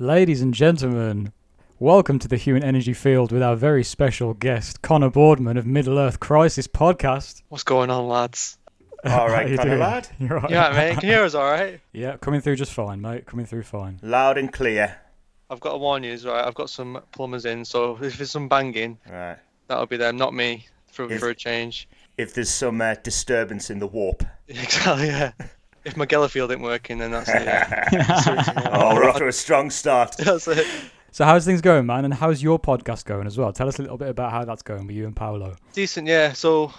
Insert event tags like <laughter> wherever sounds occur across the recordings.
Ladies and gentlemen, welcome to the Human Energy Field with our very special guest, Connor Boardman of Middle Earth Crisis Podcast. What's going on, lads? <laughs> All right, How you Connor doing? lad. You're right. Yeah, mate. Can you hear us all right? Yeah, coming through just fine, mate. Coming through fine. Loud and clear. I've got to warn you, right? I've got some plumbers in, so if there's some banging, Right. that'll be them, not me, for, If- for a change. If there's some uh, disturbance in the warp. <laughs> Exactly, yeah. If my Gellerfield ain't working, then that's it. Yeah. <laughs> <laughs> oh, we're off to a strong start. <laughs> that's it. So, how's things going, man? And how's your podcast going as well? Tell us a little bit about how that's going with you and Paolo. Decent, yeah. So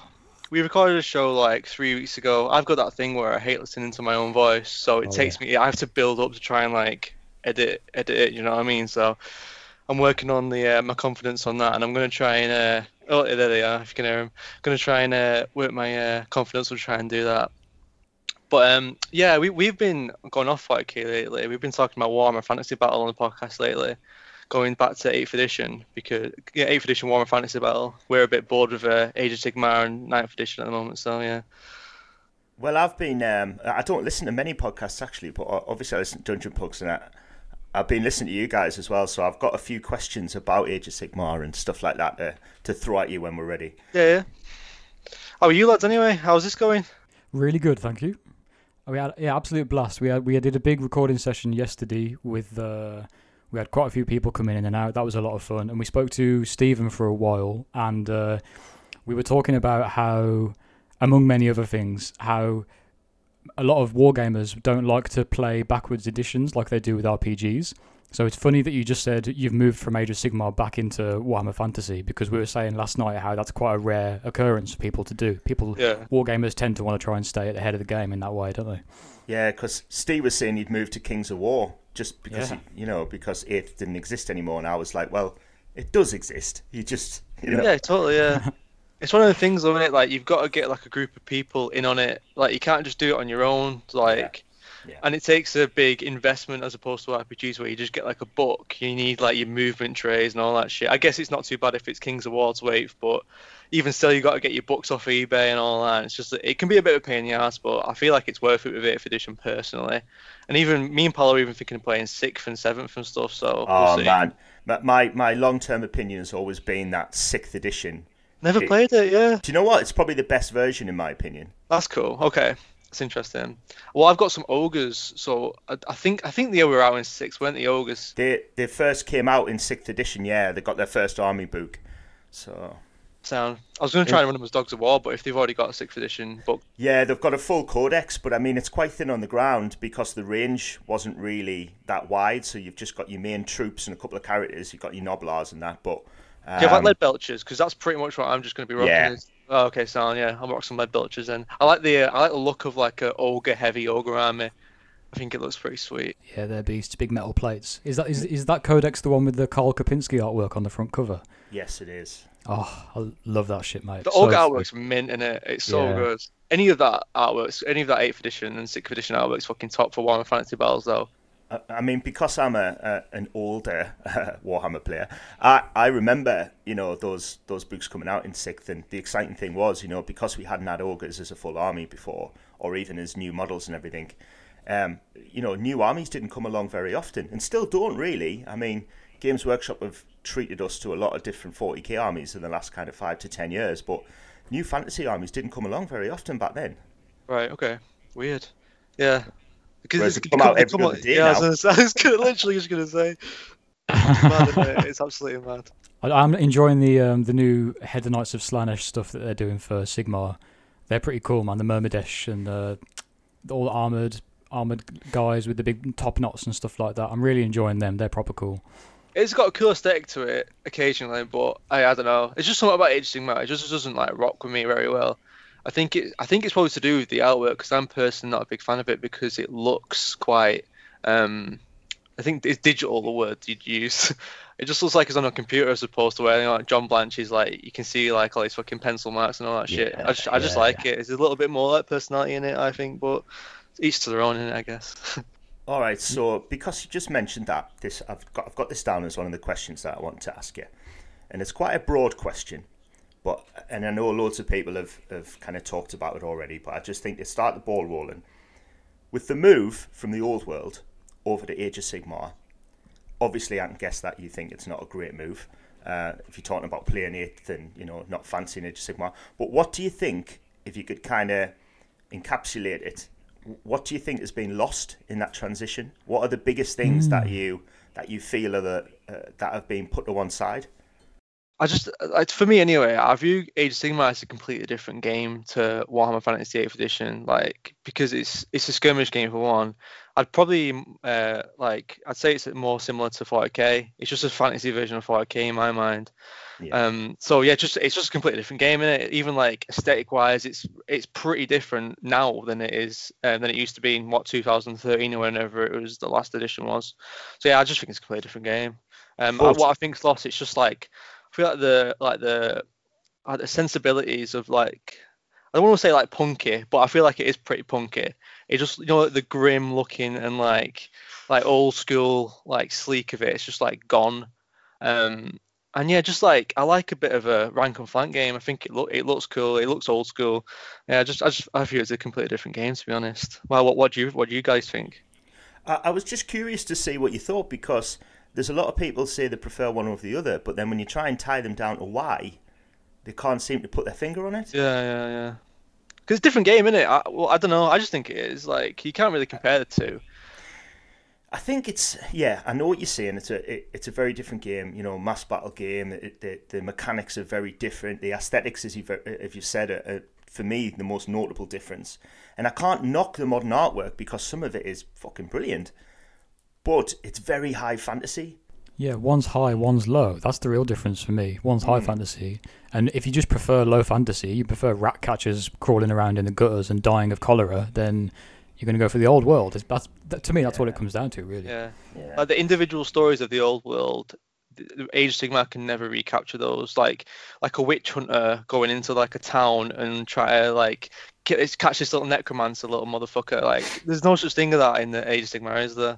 we recorded a show like three weeks ago. I've got that thing where I hate listening to my own voice, so it Oh, takes me. I have to build up to try and like edit edit it. You know what I mean? So I'm working on the uh, my confidence on that, and I'm gonna try and uh, oh there they are. If you can hear them, I'm gonna try and uh, work my uh, confidence to try and do that. But um, yeah, we we've been going off like here lately. We've been talking about Warhammer Fantasy Battle on the podcast lately, going back to 8th edition because yeah, 8th edition Warhammer Fantasy Battle. We're a bit bored with uh, Age of Sigmar and 9th edition at the moment, so yeah. Well, I've been. Um, I don't listen to many podcasts actually, but obviously I listen to Dungeon Pugs and I, I've been listening to you guys as well. So I've got a few questions about Age of Sigmar and stuff like that to, to throw at you when we're ready. Yeah, yeah. How are you lads anyway? How's this going? Really good, thank you. We had yeah, absolute blast. We had we did a big recording session yesterday with uh, we had quite a few people come in and out. That was a lot of fun, and we spoke to Stephen for a while, and uh, we were talking about how, among many other things, how a lot of wargamers don't like to play backwards editions like they do with RPGs. So it's funny that you just said you've moved from Age of Sigmar back into Warhammer Fantasy because we were saying last night how that's quite a rare occurrence for people to do. People Yeah. wargamers tend to want to try and stay at the head of the game in that way, don't they? Yeah, because Steve was saying he'd moved to Kings of War just because Yeah. he, you know because Eighth didn't exist anymore, and I was like, well, it does exist. You just you know. Yeah, totally. Yeah. <laughs> it's one of the things, though, isn't it? Like you've got to get like a group of people in on it. Like you can't just do it on your own. Like, Yeah. and it takes a big investment as opposed to RPGs where you just get like a book. You need like your movement trays and all that shit. I guess it's not too bad if it's Kings of War, but even still, you got to get your books off eBay and all that. It's just it can be a bit of a pain in the ass, but I feel like it's worth it with 8th edition personally. And even me and Paul are even thinking of playing sixth and seventh and stuff. So Oh we'll man, my my, my long term opinion has always been that sixth edition. Never it- played it. Yeah. Do you know what? It's probably the best version in my opinion. That's cool. Okay, It's interesting. Well, I've got some ogres, so I, I think I think they were out in six, weren't the ogres? They they first came out in sixth edition. Yeah, they got their first army book. So Sound. I was going to try and run them as dogs of war, but if they've already got a sixth edition book, yeah, they've got a full codex, but I mean it's quite thin on the ground because the range wasn't really that wide. So you've just got your main troops and a couple of characters. You've got your Gnoblars and that, but. Um, do you have like lead belchers? Because that's pretty much what I'm just going to be rocking. Yeah. Is... Oh, okay, sound. Yeah, I'll rock some lead belchers then. I like the uh, I like the look of like a ogre heavy ogre army. I think it looks pretty sweet. Yeah, they're beasts, big metal plates. Is that is, is that Codex the one with the Karl Kopinski artwork on the front cover? Yes, it is. Oh, I love that shit, mate. The So ogre sick. artwork's mint in it. It's so Yeah. good. Any of that artworks, any of that eighth edition and sixth edition artworks, fucking top for Warhammer Fantasy Battles though. I- mean, because I'm a, a an older <laughs> Warhammer player, I, I remember you know those those books coming out in sixth, and the exciting thing was you know because we hadn't had ogres as a full army before, or even as new models and everything, um, you know new armies didn't come along very often, and still don't really. I mean, Games Workshop have treated us to a lot of different 40k armies in the last kind of five to ten years, but new fantasy armies didn't come along very often back then. Right. Okay. Weird. Yeah. Because Whereas it's they come out every other day yeah, I was, gonna <laughs> I was literally just gonna say. It's mad, it? It's absolutely mad. <laughs> I- I'm enjoying the um, the new Hedonites of Slaanesh stuff that they're doing for Sigmar. They're pretty cool, man. The Myrmidesh and uh, all the armored armored guys with the big top knots and stuff like that. I'm really enjoying them. They're proper cool. It's got a cool aesthetic to it occasionally, but I, I don't know. It's just something about Age of Sigmar. It just doesn't like rock with me very well. I think it. I think it's probably to do with the artwork because I'm personally not a big fan of it because it looks quite. Um, I think it's digital the word you'd use. <laughs> It just looks like it's on a computer as opposed to where you know, like John Blanche is like you can see like all these fucking pencil marks and all that shit. I just, I just Yeah, like it. There's a little bit more like personality in it, I think, but each to their own in it, I guess. <laughs> All right, so because you just mentioned that, this I've got I've got this down as one of the questions that I want to ask you, and it's quite a broad question, but and I know loads of people have have kind of talked about it already, but I just think to start the ball rolling, with the move from the old world over to Age of Sigmar, obviously, I can guess that you think it's not a great move. Uh, if you're talking about playing eighth and you know not fancying Age of Sigmar, but what do you think if you could kind of encapsulate it? What do you think has been lost in that transition? What are the biggest things Mm. that you that you feel are the uh, that have been put to one side? I just, like, for me anyway, I view Age of Sigmar as a completely different game to Warhammer Fantasy 8th Edition, like because it's it's a skirmish game for one. I'd probably uh, like I'd say it's more similar to 40k. It's just a fantasy version of 40k in my mind. Yeah. Um, so yeah, just it's just a completely different game, is it? Even like aesthetic wise, it's it's pretty different now than it is um, than it used to be in what 2013 or whenever it was the last edition was. So yeah, I just think it's a completely different game. Um, what I think's lost, it's just like feel like the like the uh, the sensibilities of like I don't want to say like punky, but I feel like it is pretty punky. It just you know like the grim looking and like like old school like sleek of it. It's just like gone. Um, and yeah, just like I like a bit of a rank and flank game. I think it look it looks cool. It looks old school. Yeah, I just I just I feel it's a completely different game to be honest. Well, what what do you what do you guys think? I, I was just curious to see what you thought because there's a lot of people say they prefer one over the other, but then when you try and tie them down to why, they can't seem to put their finger on it. Yeah, yeah, yeah. Because it's a different game, isn't it? I, well, I don't know. I just think it is. Like you can't really compare the two. I think it's yeah. I know what you're saying. It's a it, it's a very different game. You know, mass battle game. It, the the mechanics are very different. The aesthetics, as you've if you said, are, are for me the most notable difference. And I can't knock the modern artwork because some of it is fucking brilliant, but it's very high fantasy. Yeah, one's high, one's low. That's the real difference for me. One's high Mm. fantasy, and if you just prefer low fantasy, you prefer rat catchers crawling around in the gutters and dying of cholera, then you're going to go for the old world. It's, that's, that, to me, that's what it comes down to, really. Yeah. Yeah. Like the individual stories of the old world, the, the Age of Sigmar can never recapture those. Like like a witch hunter going into like a town and try to like get, catch this little necromancer, little motherfucker. Like there's no such thing as that in the Age of Sigmar, is there?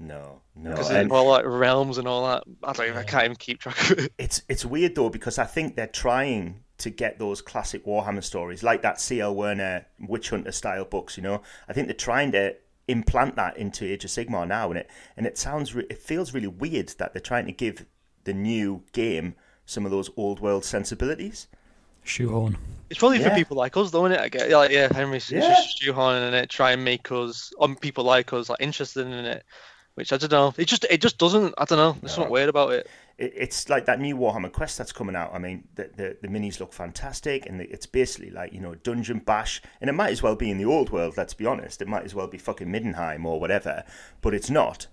No, no. Because and- all like realms and all that. I don't even, I can't even keep track of it. It's it's weird though because I think they're trying to get those classic Warhammer stories like that C.L. Werner Witch Hunter style books. You know, I think they're trying to implant that into Age of Sigmar now, and it and it sounds re- it feels really weird that they're trying to give the new game some of those old world sensibilities. Shoehorn. It's probably for people like us, though, isn't it? I get, like, yeah, Henry's Yeah. just shoehorning in it, try and make us, um, people like us, like interested in it. Which I don't know. It just, it just doesn't. I don't know. There's No. something weird about it. It, it's like that new Warhammer Quest that's coming out. I mean, the the, the minis look fantastic, and it's basically like you know dungeon bash, and it might as well be in the old world. Let's be honest, it might as well be fucking Middenheim or whatever, but it's not.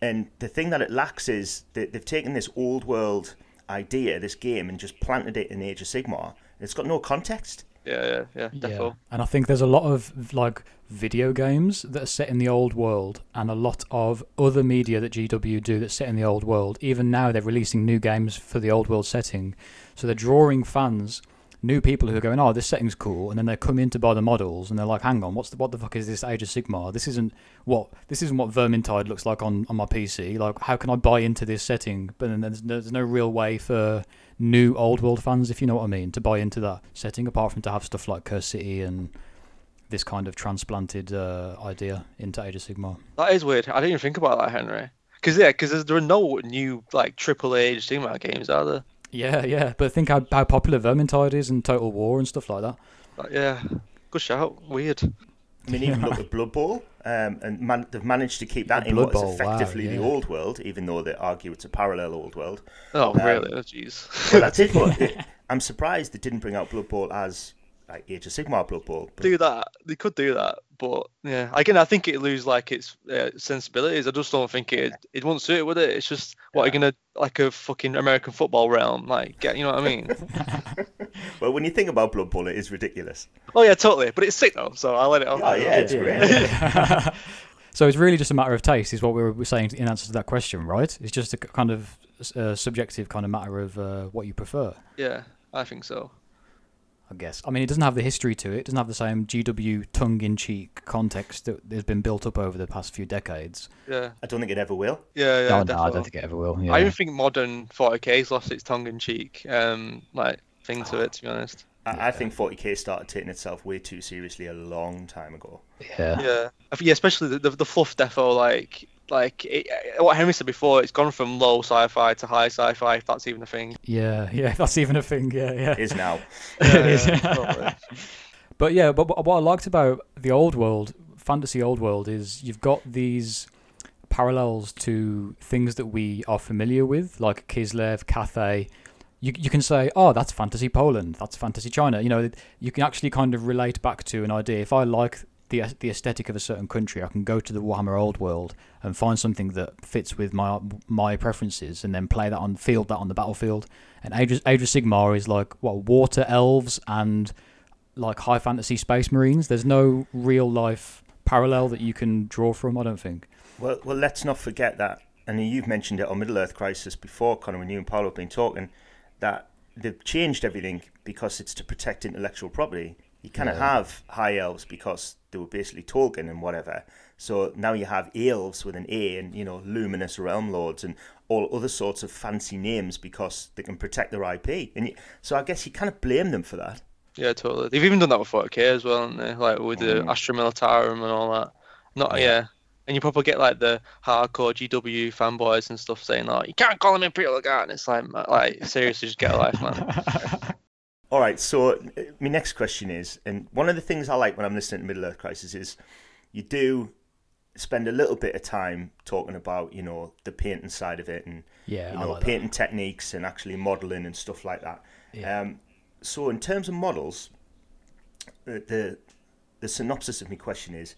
And the thing that it lacks is that they've taken this old world idea, this game, and just planted it in Age of Sigmar. It's got no context. Yeah, yeah, yeah, defo. And I think there's a lot of like video games that are set in the old world, and a lot of other media that GW do that's set in the old world. Even now, they're releasing new games for the old world setting, so they're drawing fans, new people who are going, "Oh, this setting's cool," and then they come in to buy the models, and they're like, "Hang on, what's the, what the fuck is this Age of Sigmar? This isn't what this isn't what Vermintide looks like on on my PC. Like, how can I buy into this setting?" But then there's, there's no real way for new old world fans, if you know what I mean, to buy into that setting, apart from to have stuff like Cursed City and this kind of transplanted uh, idea into Age of Sigmar. That is weird. I didn't even think about that, Henry. Because yeah, because there are no new like triple A Age Sigmar games, are there? Yeah, yeah, but think how, how popular Vermintide is and Total War and stuff like that. But, yeah, good shout. Weird. I mean, even look at Blood Bowl, um, and man- they've managed to keep that The in Blood what is Bowl, wow, effectively the yeah. old world, even though they argue it's a parallel old world. Oh Um, really? Oh jeez. Well, that's it. But <laughs> it- I'm surprised they didn't bring out Blood Bowl as like Age of Sigmar Blood Bowl. But do that. They could do that, but yeah, again, I think it lose like its uh, sensibilities. I just don't think it it won't suit it, would it? It's just what are you gonna like a fucking American football realm, like get you know what I mean? <laughs> <laughs> well, when you think about Blood Bowl, it is ridiculous. oh yeah, totally. But it's sick though, so I'll let it off. Oh yeah, it's great. <laughs> so it's really just a matter of taste, is what we were saying in answer to that question, right? It's just a kind of uh, subjective kind of matter of uh, what you prefer, Yeah, I think so. I guess. I mean, it doesn't have the history to it. It doesn't have the same GW tongue-in-cheek context that has been built up over the past few decades. Yeah, I don't think it ever will. yeah, yeah. oh, no, I don't think it ever will. Yeah. I even think modern 40k's lost its tongue in cheek, um, like thing to it. To be honest. I, I think 40k started taking itself way too seriously a long time ago. yeah. Yeah, I think, yeah, especially the, the the fluff defo. Like like it, uh, what Henry said before, it's gone from low sci-fi to high sci-fi. If that's even a thing. Yeah, yeah, <laughs> that's even a thing. Yeah, yeah. It is now. <laughs> Yeah, uh, <laughs> yeah. But yeah, but but what I liked about the old world, fantasy old world, is you've got these parallels to things that we are familiar with, like Kislev, Cathay. You you can say, oh, that's fantasy Poland, that's fantasy China. You know, you can actually kind of relate back to an idea. If I like the the aesthetic of a certain country, I can go to the Warhammer Old World and find something that fits with my my preferences, and then play that on field that on the battlefield. And Age of, Age of Sigmar is like what water elves and like high fantasy space marines. There's no real life parallel that you can draw from. I don't think. Well, well, let's not forget that, and you've mentioned it on Middle Earth Crisis before, Connor, when you and Paolo have been talking, that they've changed everything because it's to protect intellectual property. You kind of Yeah. have high elves because they were basically Tolkien and whatever. So now you have elves with an A and, you know, Lumineth realm lords and all other sorts of fancy names because they can protect their IP. And you, so I guess you kind of blame them for that. Yeah, totally. They've even done that with 40k as well, haven't they? Like with the Mm. Astra Militarum and all that. Not Yeah. yeah. And you probably get like the hardcore GW fanboys and stuff saying, like, you can't call him Imperial Guard." And it's like, like seriously, just get a life, man. <laughs> All right, so uh, my next question is, and one of the things I like when I'm listening to Middle Earth Crisis is you do spend a little bit of time talking about, you know, the painting side of it and, Yeah, you know, like that. painting techniques and actually modelling and stuff like that. Yeah. Um, so in terms of models, the, the the synopsis of my question is,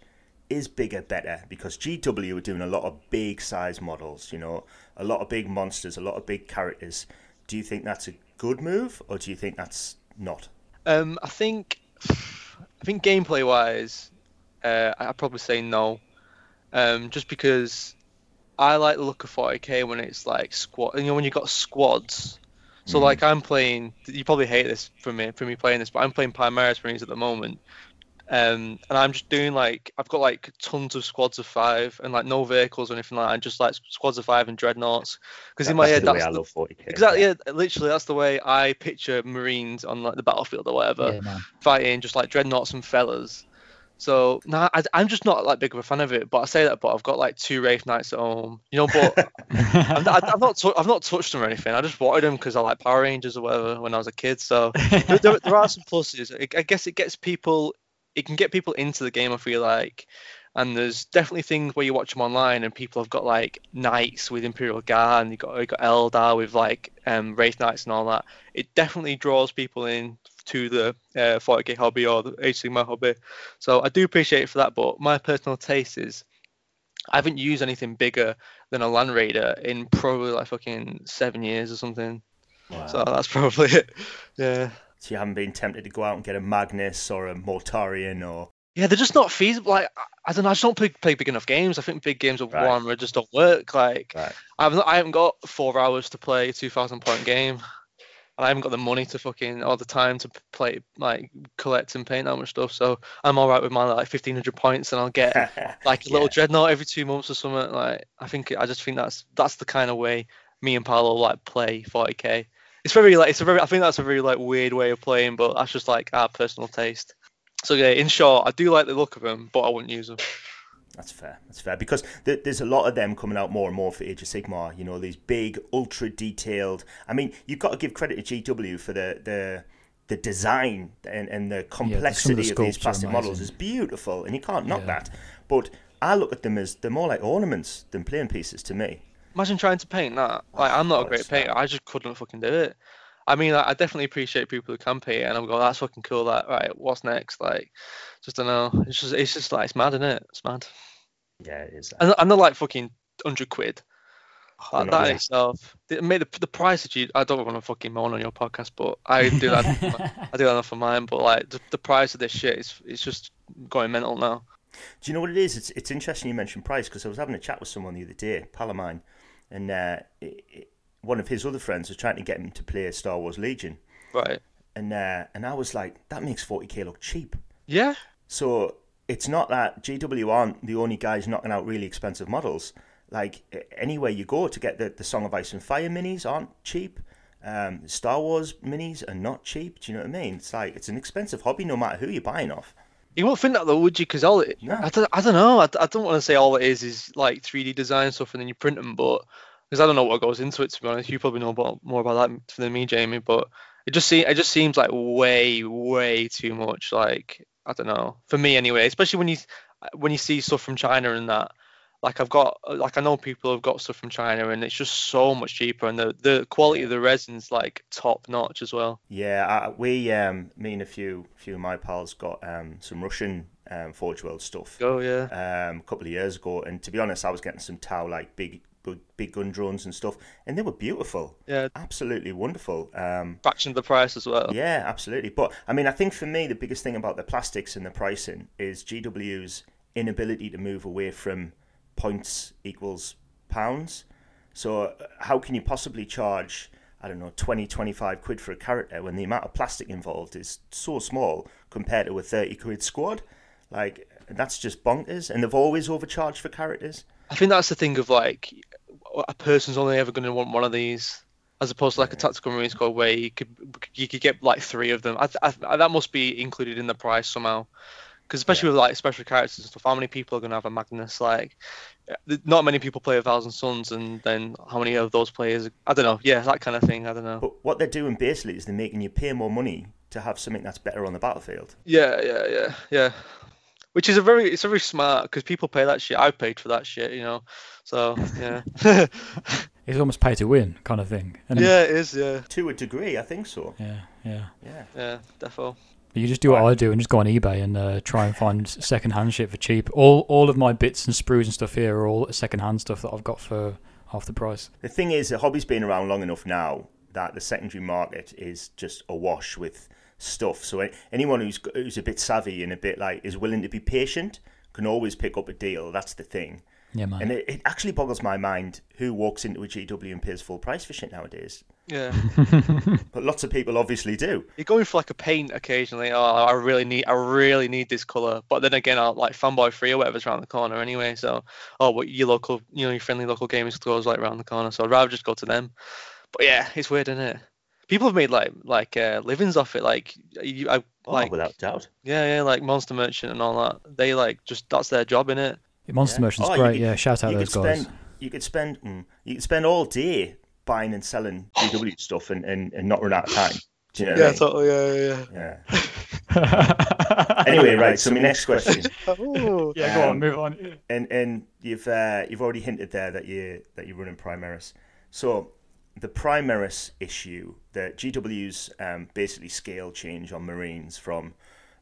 is bigger better? Because GW are doing a lot of big size models, you know, a lot of big monsters, a lot of big characters. Do you think that's a good move or do you think that's not? Um, I think, I think gameplay wise, uh, I'd probably say no. Um, just because I like the look of 40k when it's like squad. You know, when you've got squads. So Mhm. like I'm playing. You probably hate this for me for me playing this, but I'm playing Primaris Marines at the moment. Um, and I'm just doing like I've got like tons of squads of five and like no vehicles or anything like that, and just like squads of five and dreadnoughts. Because in my head, that's the I love 40k. exactly yeah, literally that's the way I picture Marines on like the battlefield or whatever yeah, fighting just like dreadnoughts and fellas. So nah, I, I'm just not like big of a fan of it. But I say that, but I've got like two Wraith Knights at home, you know. But <laughs> I've, not- I've not I've not touched them or anything. I just wanted them because I like Power Rangers or whatever when I was a kid. So <laughs> there, there, there are some pluses. I I guess it gets people, it can get people into the game. I feel like, and there's definitely things where you watch them online and people have got like knights with Imperial Guard and you got you got Eldar with like um Wraith Knights and all that. It definitely draws people in to the uh, 40k hobby or the Age hobby. So I do appreciate it for that. But my personal taste is. I haven't used anything bigger than a Land Raider in probably like fucking seven years or something. Wow. So that's <laughs> probably it. Yeah. So you haven't been tempted to go out and get a Magnus or a Mortarion or Yeah, they're just not feasible. Like I- don't know, I just don't play, play big enough games. I think big games of Right. Warhammer just don't work. Like right. I haven't, I haven't got four hours to play a two thousand point game, and I haven't got the money to fucking all the time to play like collect and paint that much stuff. So I'm all right with my like fifteen hundred points, and I'll get <laughs> like a little Yeah. dreadnought every two months or something. Like I think I just think that's that's the kind of way me and Paolo like play 40k. It's very like it's a very I think that's a very like weird way of playing, but that's just like our personal taste. So yeah, in short, I do like the look of them, but I wouldn't use them. That's fair. That's fair because th- there's a lot of them coming out more and more for Age of Sigmar. You know, these big, ultra detailed. I mean, you've got to give credit to GW for the the the design and, and the complexity of these sculpts are plastic models amazing. is beautiful, and you can't knock Yeah. that. But I look at them as they're more like ornaments than playing pieces to me. Imagine trying to paint that. Like I'm not a Oh, great painter. I just couldn't fucking do it. I mean, like, I definitely appreciate people who can paint, and I'm going, that's fucking cool. Like, right, what's next? Like, just don't know. It's just, it's just like it's mad, isn't it? It's mad. Yeah, it is. And, and they're like fucking hundred quid. They're Like, that in itself. Made the, the price that you. I don't want to fucking moan on your podcast, but I <laughs> do that. I do that for mine. But like the, the price of this shit is it's just going mental now. Do you know what it is? It's it's interesting you mentioned price because I was having a chat with someone the other day, pal of mine, and uh, it, it, one of his other friends was trying to get him to play Star Wars Legion, Right. and uh, and I was like, that makes 40k look cheap. Yeah. So it's not that GW aren't the only guys knocking out really expensive models. Like anywhere you go to get the, the Song of Ice and Fire minis aren't cheap. Um, Star Wars minis are not cheap. Do you know what I mean? It's like it's an expensive hobby no matter who you're buying off. You won't think that though, would you? Because all it, No. I don't, I don't know. I, I don't want to say all it is is like 3D design stuff and then you print them, but because I don't know what goes into it. To be honest, you probably know about, more about that than me, Jamie. But it just seems it just seems like way, way too much. Like I don't know for me anyway. Especially when you when you see stuff from China and that. Like I've got like I know people have got stuff from China and it's just so much cheaper and the the quality of the resin's like top notch as well. Yeah, I, we, um, me and a few few of my pals got um, some Russian um, Forge World stuff Oh yeah. um, a couple of years ago, and to be honest, I was getting some Tau like big, big, big gun drones and stuff, and they were beautiful, Yeah. absolutely wonderful. Um, Fraction of the price as well. yeah, absolutely. But I mean, I think for me, the biggest thing about the plastics and the pricing is GW's inability to move away from points equals pounds. So, uh, how can you possibly charge, I don't know, 20, 25 quid for a character when the amount of plastic involved is so small compared to a 30 quid squad? Like, that's just bonkers. And they've always overcharged for characters. I think that's the thing of like a person's only ever going to want one of these, as opposed to like a tactical marine squad where you could you could get like three of them. I, I, that must be included in the price somehow, because especially with like special characters and stuff, how many people are going to have a Magnus? Like, eh, not many people play a Thousand Suns, and then how many of those players? I don't know. Yeah, that kind of thing. I don't know. But what they're doing basically is they're making you pay more money to have something that's better on the battlefield. Yeah, yeah, yeah, yeah. Which is a very, it's a very smart because people pay that shit. I paid for that shit, you know. So yeah, <laughs> It's almost pay to win kind of thing. And yeah, it is. Yeah, To a degree, I think so. yeah, yeah. Yeah. yeah, defo. You just do what I do and just go on eBay and uh, try and find second-hand shit for cheap. All all of my bits and sprues and stuff here are all second-hand stuff that I've got for half the price. The thing is, the hobby's been around long enough now that the secondary market is just awash with stuff. So anyone who's who's a bit savvy and a bit like is willing to be patient can always pick up a deal. That's the thing. Yeah, man. And it, it actually boggles my mind who walks into a GW and pays full price for shit nowadays. Yeah, <laughs> But lots of people obviously do. you're going for like a paint occasionally. Oh, I really need, I really need this color. But then again, I'll like fanboy free or whatever's around the corner anyway. So, oh, what your local, you know, your friendly local gaming stores like around the corner. So I'd rather just go to them. But yeah, it's weird, isn't it? People have made like like uh, livings off it. Like you, I Oh, like without doubt. yeah, yeah, like Monster Merchant and all that. They like just that's their job in it. Monster Yeah. Merchant's Oh, great. could- yeah, shout out those could guys. spend you could spend mm, you could spend all day buying and selling GW stuff and, and, and not run out of time. Do you know what I mean? totally. Yeah, Yeah. <laughs> Anyway, right. So my next question, yeah. <laughs> Oh, yeah, go Um, on, move on. and and you've uh, you've already hinted there that you that you're running Primaris. So the Primaris issue, the GW's um, basically scale change on Marines from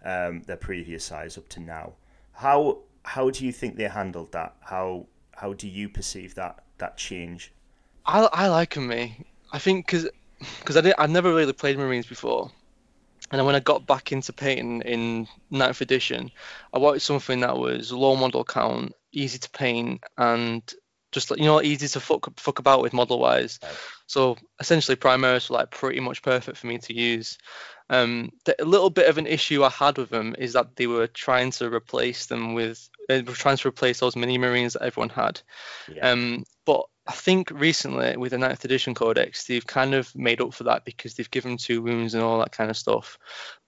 um, their previous size up to now. How how do you think they handled that? How how do you perceive that that change? I I like me. I think because because I did I never really played Marines before, and then when I got back into painting in ninth edition, I wanted something that was low model count, easy to paint, and just like you know easy to fuck fuck about with model wise. So essentially, Primaris were like pretty much perfect for me to use. Um, the a little bit of an issue I had with them is that they were trying to replace them with they were trying to replace those mini marines that everyone had. Yeah. Um, but I think recently with the 9th edition codex, they've kind of made up for that because they've given two wounds and all that kind of stuff.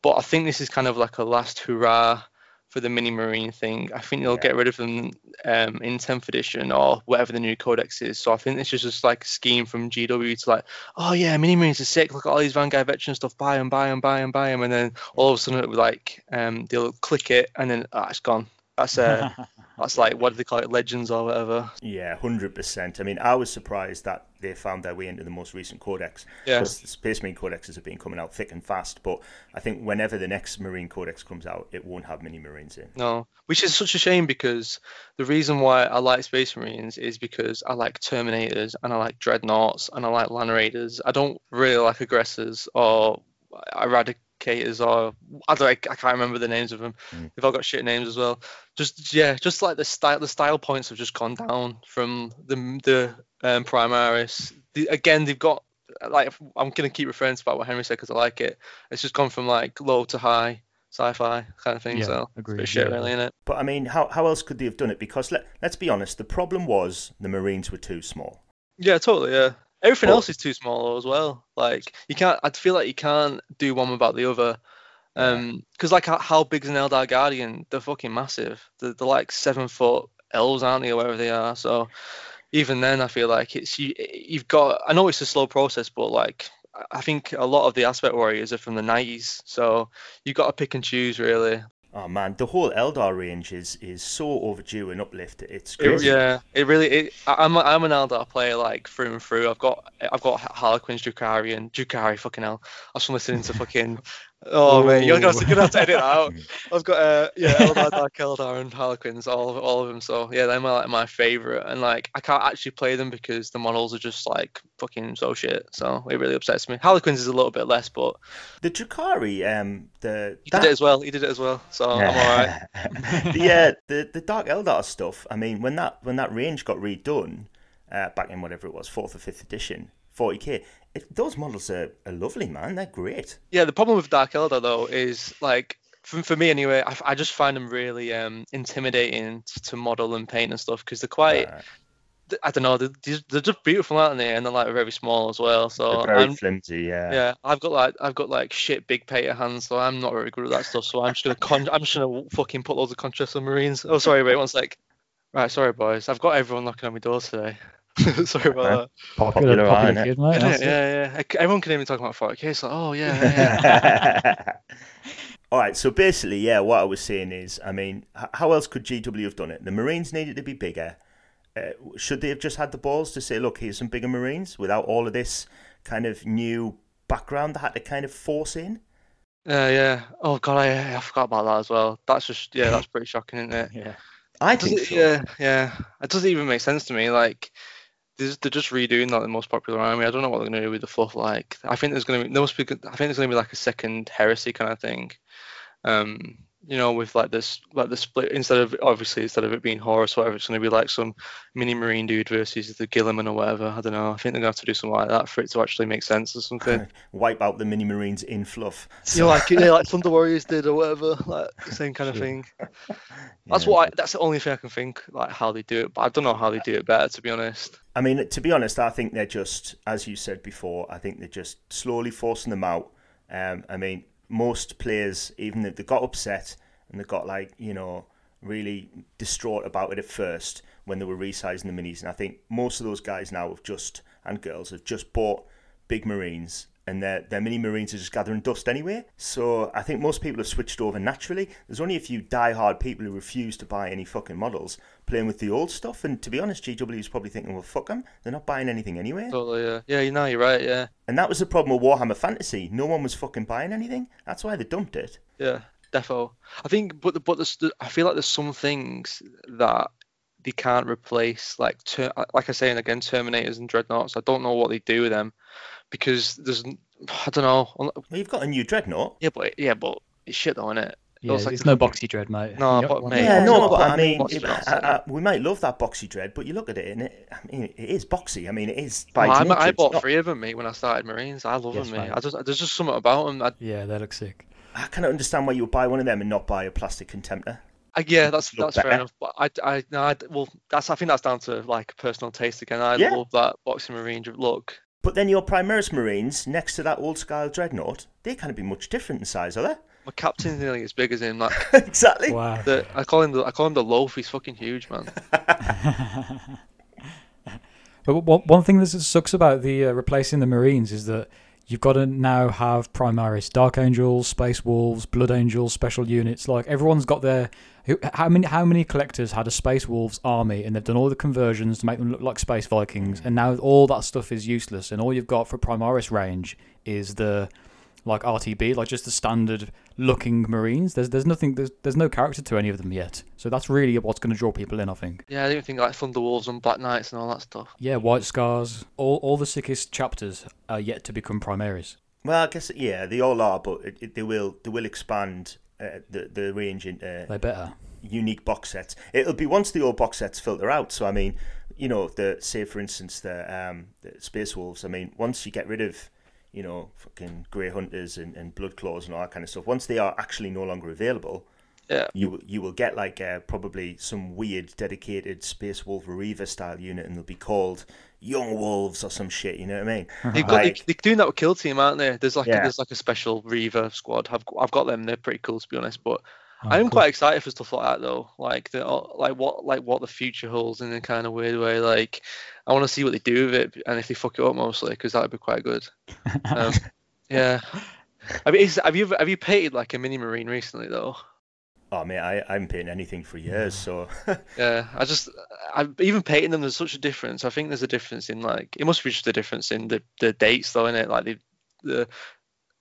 But I think this is kind of like a last hurrah for the mini marine thing. I think they'll Yeah. get rid of them um, in 10th edition or whatever the new codex is. So I think this is just like a scheme from GW to like, oh yeah, mini marines are sick. Look at all these Vanguard veteran stuff. Buy them, buy them, buy them, buy them. And then all of a sudden, it will like um, they'll click it and then ah, it's gone. That's uh, <laughs> that's like what do they call it, legends or whatever. Yeah, hundred percent. I mean, I was surprised that they found their way into the most recent codex. Yeah. Because the Space Marine codexes have been coming out thick and fast. But I think whenever the next Marine codex comes out, it won't have many Marines in. No, which is such a shame because the reason why I like Space Marines is because I like Terminators and I like Dreadnoughts and I like Land Raiders. I don't really like aggressors or eradicators or I don't I can't remember the names of them. Mm. They've all got shit names as well. Just yeah, just like the style the style points have just gone down from the the um, Primaris. The, again, they've got like I'm gonna keep referring to about what Henry said because I like it. It's just gone from like low to high sci-fi kind of thing. Yeah, so it's a bit agreed, of shit yeah. really, innit? But I mean, how, how else could they have done it? Because let, let's be honest, the problem was the Marines were too small. Yeah, totally. Yeah, everything But- else is too small as well. Like you can't. I feel like you can't do one without the other. Um, because like how, how big is an Eldar Guardian? They're fucking massive. They're, they're like seven foot elves, aren't they, or wherever they are. So even then, I feel like it's you. You've got. I know it's a slow process, but like I think a lot of the aspect warriors are from the 90s, so you've got to pick and choose really. Oh man, the whole Eldar range is is so overdue and uplifted. It's It- crazy. yeah, it really. It, I'm I'm an Eldar player like through and through. I've got I've got Harlequins, Drukhari, and Drukhari. Fucking hell, I was from listening to fucking. <laughs> Oh man, you're gonna, have to, you're gonna have to edit that out. <laughs> I've got uh, yeah, Eldar, Dark Eldar, and Harlequins, all of all of them. So yeah, they're my like, my favorite. And like I can't actually play them because the models are just like fucking so shit. So it really upsets me. Harlequins is a little bit less, but The Drukhari, um, the he did it as well. He did it as well. So I'm alright. <laughs> the, uh, the the Dark Eldar stuff. I mean, when that when that range got redone uh, back in whatever it was, fourth or fifth edition, 40k. Those models are, are lovely, man. They're great. Yeah, the problem with Dark Eldar though is like for, for me anyway, I, I just find them really um, intimidating to, model and paint and stuff because they're quite I don't know they're, they're they're just beautiful aren't they and they're like very small as well so they're very I'm, flimsy. Yeah. yeah I've got like I've got like shit big painter hands so I'm not very good at that stuff so I'm just gonna con- I'm just gonna fucking put loads of contrast on Marines oh sorry wait one sec right sorry boys I've got everyone knocking on my door today <laughs> sorry about Popular, Popular, popular kid, mate. that yeah yeah, yeah. everyone can even talk about 40k it's like oh yeah, yeah, yeah. <laughs> All right, so basically, yeah, what I was saying is, I mean, how else could GW have done it? The Marines needed to be bigger. Uh, should they have just had the balls to say, look, here's some bigger Marines without all of this kind of new background that had to kind of force in? Yeah, yeah. Oh god, I, I forgot about that as well. That's just yeah, that's pretty shocking, isn't it? <laughs> Yeah. I think it- so. Yeah, yeah. It doesn't even make sense to me. Like, they're just, redoing like the most popular army. I don't know what they're gonna do with the fluff. Like, I think there's gonna be there must be. I think there's gonna be like a second heresy kind of thing. Um, you know, with like this like the split instead of obviously instead of it being Horus or whatever, it's gonna be like some mini marine dude versus the Guilliman or whatever. I don't know. I think they're gonna have to do something like that for it to actually make sense or something. <laughs> Wipe out the mini Marines in fluff. you know, like yeah, like Thunder Warriors did or whatever, like same kind of thing. <laughs> That's Yeah. what I, that's the only thing I can think like how they do it, but I don't know how they do it better to be honest. I mean, to be honest, I think they're just, as you said before, I think they're just slowly forcing them out. Um, I mean, most players, even if they got upset and they got like, you know, really distraught about it at first when they were resizing the minis, and I think most of those guys now have just and girls have just bought big marines. And their, their mini marines are just gathering dust anyway. So I think most people have switched over naturally. There's only a few die-hard people who refuse to buy any fucking models playing with the old stuff. And to be honest, GW is probably thinking, well, fuck them. They're not buying anything anyway. Totally, yeah, yeah. You know, you're right. Yeah, And that was the problem with Warhammer Fantasy. No one was fucking buying anything. That's why they dumped it. yeah, defo. I think, but the, but the- I feel like there's some things that they can't replace, like ter- like I say, and again, Terminators and Dreadnoughts. I don't know what they do with them because there's, I don't know. Well, you've got a new Dreadnought. Yeah, but yeah, but it's shit though, isn't it? Yeah, looks like it's the no boxy dread, mate. No, You but mate, Yeah, no, no, but but I I mean, mean, it- what's I, I, we might love that boxy dread, but you look at it and it, I mean, it is boxy. I mean, it is by Well, I, nature, I bought not- three of them, mate, when I started Marines. I love Yes, them, mate. mate. I just, there's just something about them. I, Yeah, they look sick. I cannot understand why you would buy one of them and not buy a plastic Contemptor. I, yeah, that's look that's fair enough. But I, I, no, I, well, that's I think that's down to like personal taste again. I Yeah. love that boxing Marine look. But then your Primaris Marines next to that old style Dreadnought, they can't be much different in size, are they? My captain's nearly as big as him. Like <laughs> exactly. Wow. the, I call him the, I call him the loaf. He's fucking huge, man. <laughs> But one, one thing that sucks about the uh, replacing the Marines is that you've got to now have Primaris, Dark Angels, Space Wolves, Blood Angels, special units. Like everyone's got their. Who, how many how many collectors had a Space Wolves army and they've done all the conversions to make them look like Space Vikings hmm. and now all that stuff is useless and all you've got for Primaris range is the like RTB, like just the standard looking Marines. There's there's nothing there's there's no character to any of them yet. So that's really what's going to draw people in, I think. Yeah, I didn't think like Thunderwolves and Black Knights and all that stuff. Yeah, White Scars, all all the sickest chapters are yet to become Primaris. Well, I guess yeah, they all are, but it, it, they will they will expand uh, the the range into They better. unique box sets. It'll be once the old box sets filter out. So I mean, you know, the say for instance the um the Space Wolves. I mean, once you get rid of you know fucking Grey Hunters and, and Blood Claws and all that kind of stuff, once they are actually no longer available, Yeah. You you will get like uh, probably some weird dedicated Space Wolf Reiver style unit, and they'll be called Young Wolves or some shit. You know what I mean? They've got, Like- they, they're doing that with Kill Team, aren't they? There's like Yeah. a, there's like a special Reiver squad. I've I've got them. They're pretty cool to be honest. But Oh, I'm cool. quite excited for stuff like that though. Like the like what like what the future holds in a kind of weird way. Like I want to see what they do with it and if they fuck it up mostly because that would be quite good. <laughs> Um, yeah. <laughs> I mean, is, have you have you painted like a mini marine recently though? Oh man, I, I haven't painted anything for years, so <laughs> Yeah, I just I even painting them. There's such a difference. I think there's a difference in like it must be just a difference in the the dates though, in it. Like the the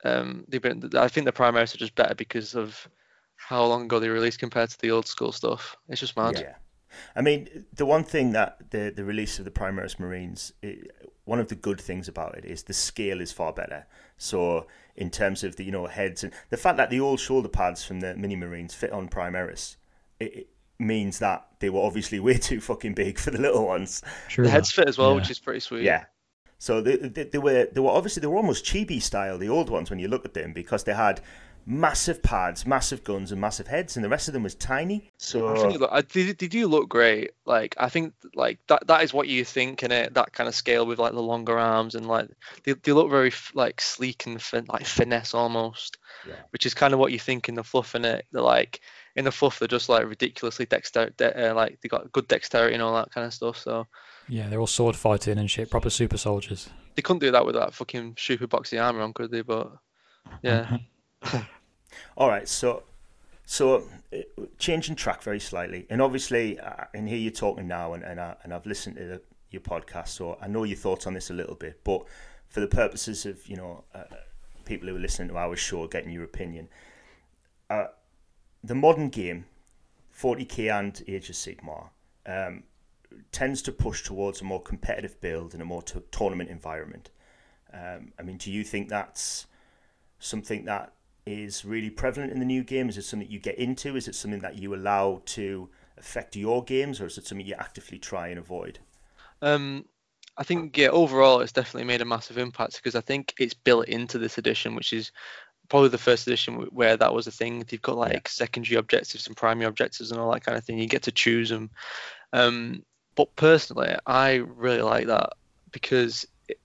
um they've been. I think the Primaris are just better because of how long ago they released compared to the old school stuff. It's just mad. yeah. I mean, the one thing that the the release of the Primaris Marines, it, one of the good things about it is the scale is far better. So in terms of the you know heads and the fact that the old shoulder pads from the Mini Marines fit on Primaris, it, it means that they were obviously <laughs> way too fucking big for the little ones. True The heads fit as well, Yeah. which is pretty sweet. Yeah. So they, they, they were they were obviously they were almost chibi style the old ones when you look at them because they had massive pads, massive guns, and massive heads, and the rest of them was tiny. So I think they, look, I, they, they do look great. Like I think like that that is what you think in it. That kind of scale with like the longer arms and like they, they look very like sleek and fin- like finesse almost, Yeah. which is kind of what you think in the fluff in it. They're like in the fluff they're just like ridiculously dexter de- uh, like they got good dexterity and all that kind of stuff. So Yeah, they're all sword fighting and shit, proper super soldiers. they couldn't do that with that fucking super boxy armor on, could they? But yeah, <laughs> <laughs> All right, so so uh, changing track very slightly, and obviously, uh, and here you're talking now, and and, I, and I've listened to the, your podcast, so I know your thoughts on this a little bit, but for the purposes of you know uh, people who are listening to our show, getting your opinion, uh, the modern game, 40k and Age of Sigmar, um, tends to push towards a more competitive build and a more t- tournament environment. Um, I mean, do you think that's something that is really prevalent in the new game? Is it something you get into? Is it something that you allow to affect your games, or is it something you actively try and avoid? Um, I think yeah, overall it's definitely made a massive impact because I think it's built into this edition, which is probably the first edition where that was a thing. You've got like secondary objectives and primary objectives and all that kind of thing. You get to choose them. Um, but personally, I really like that because it,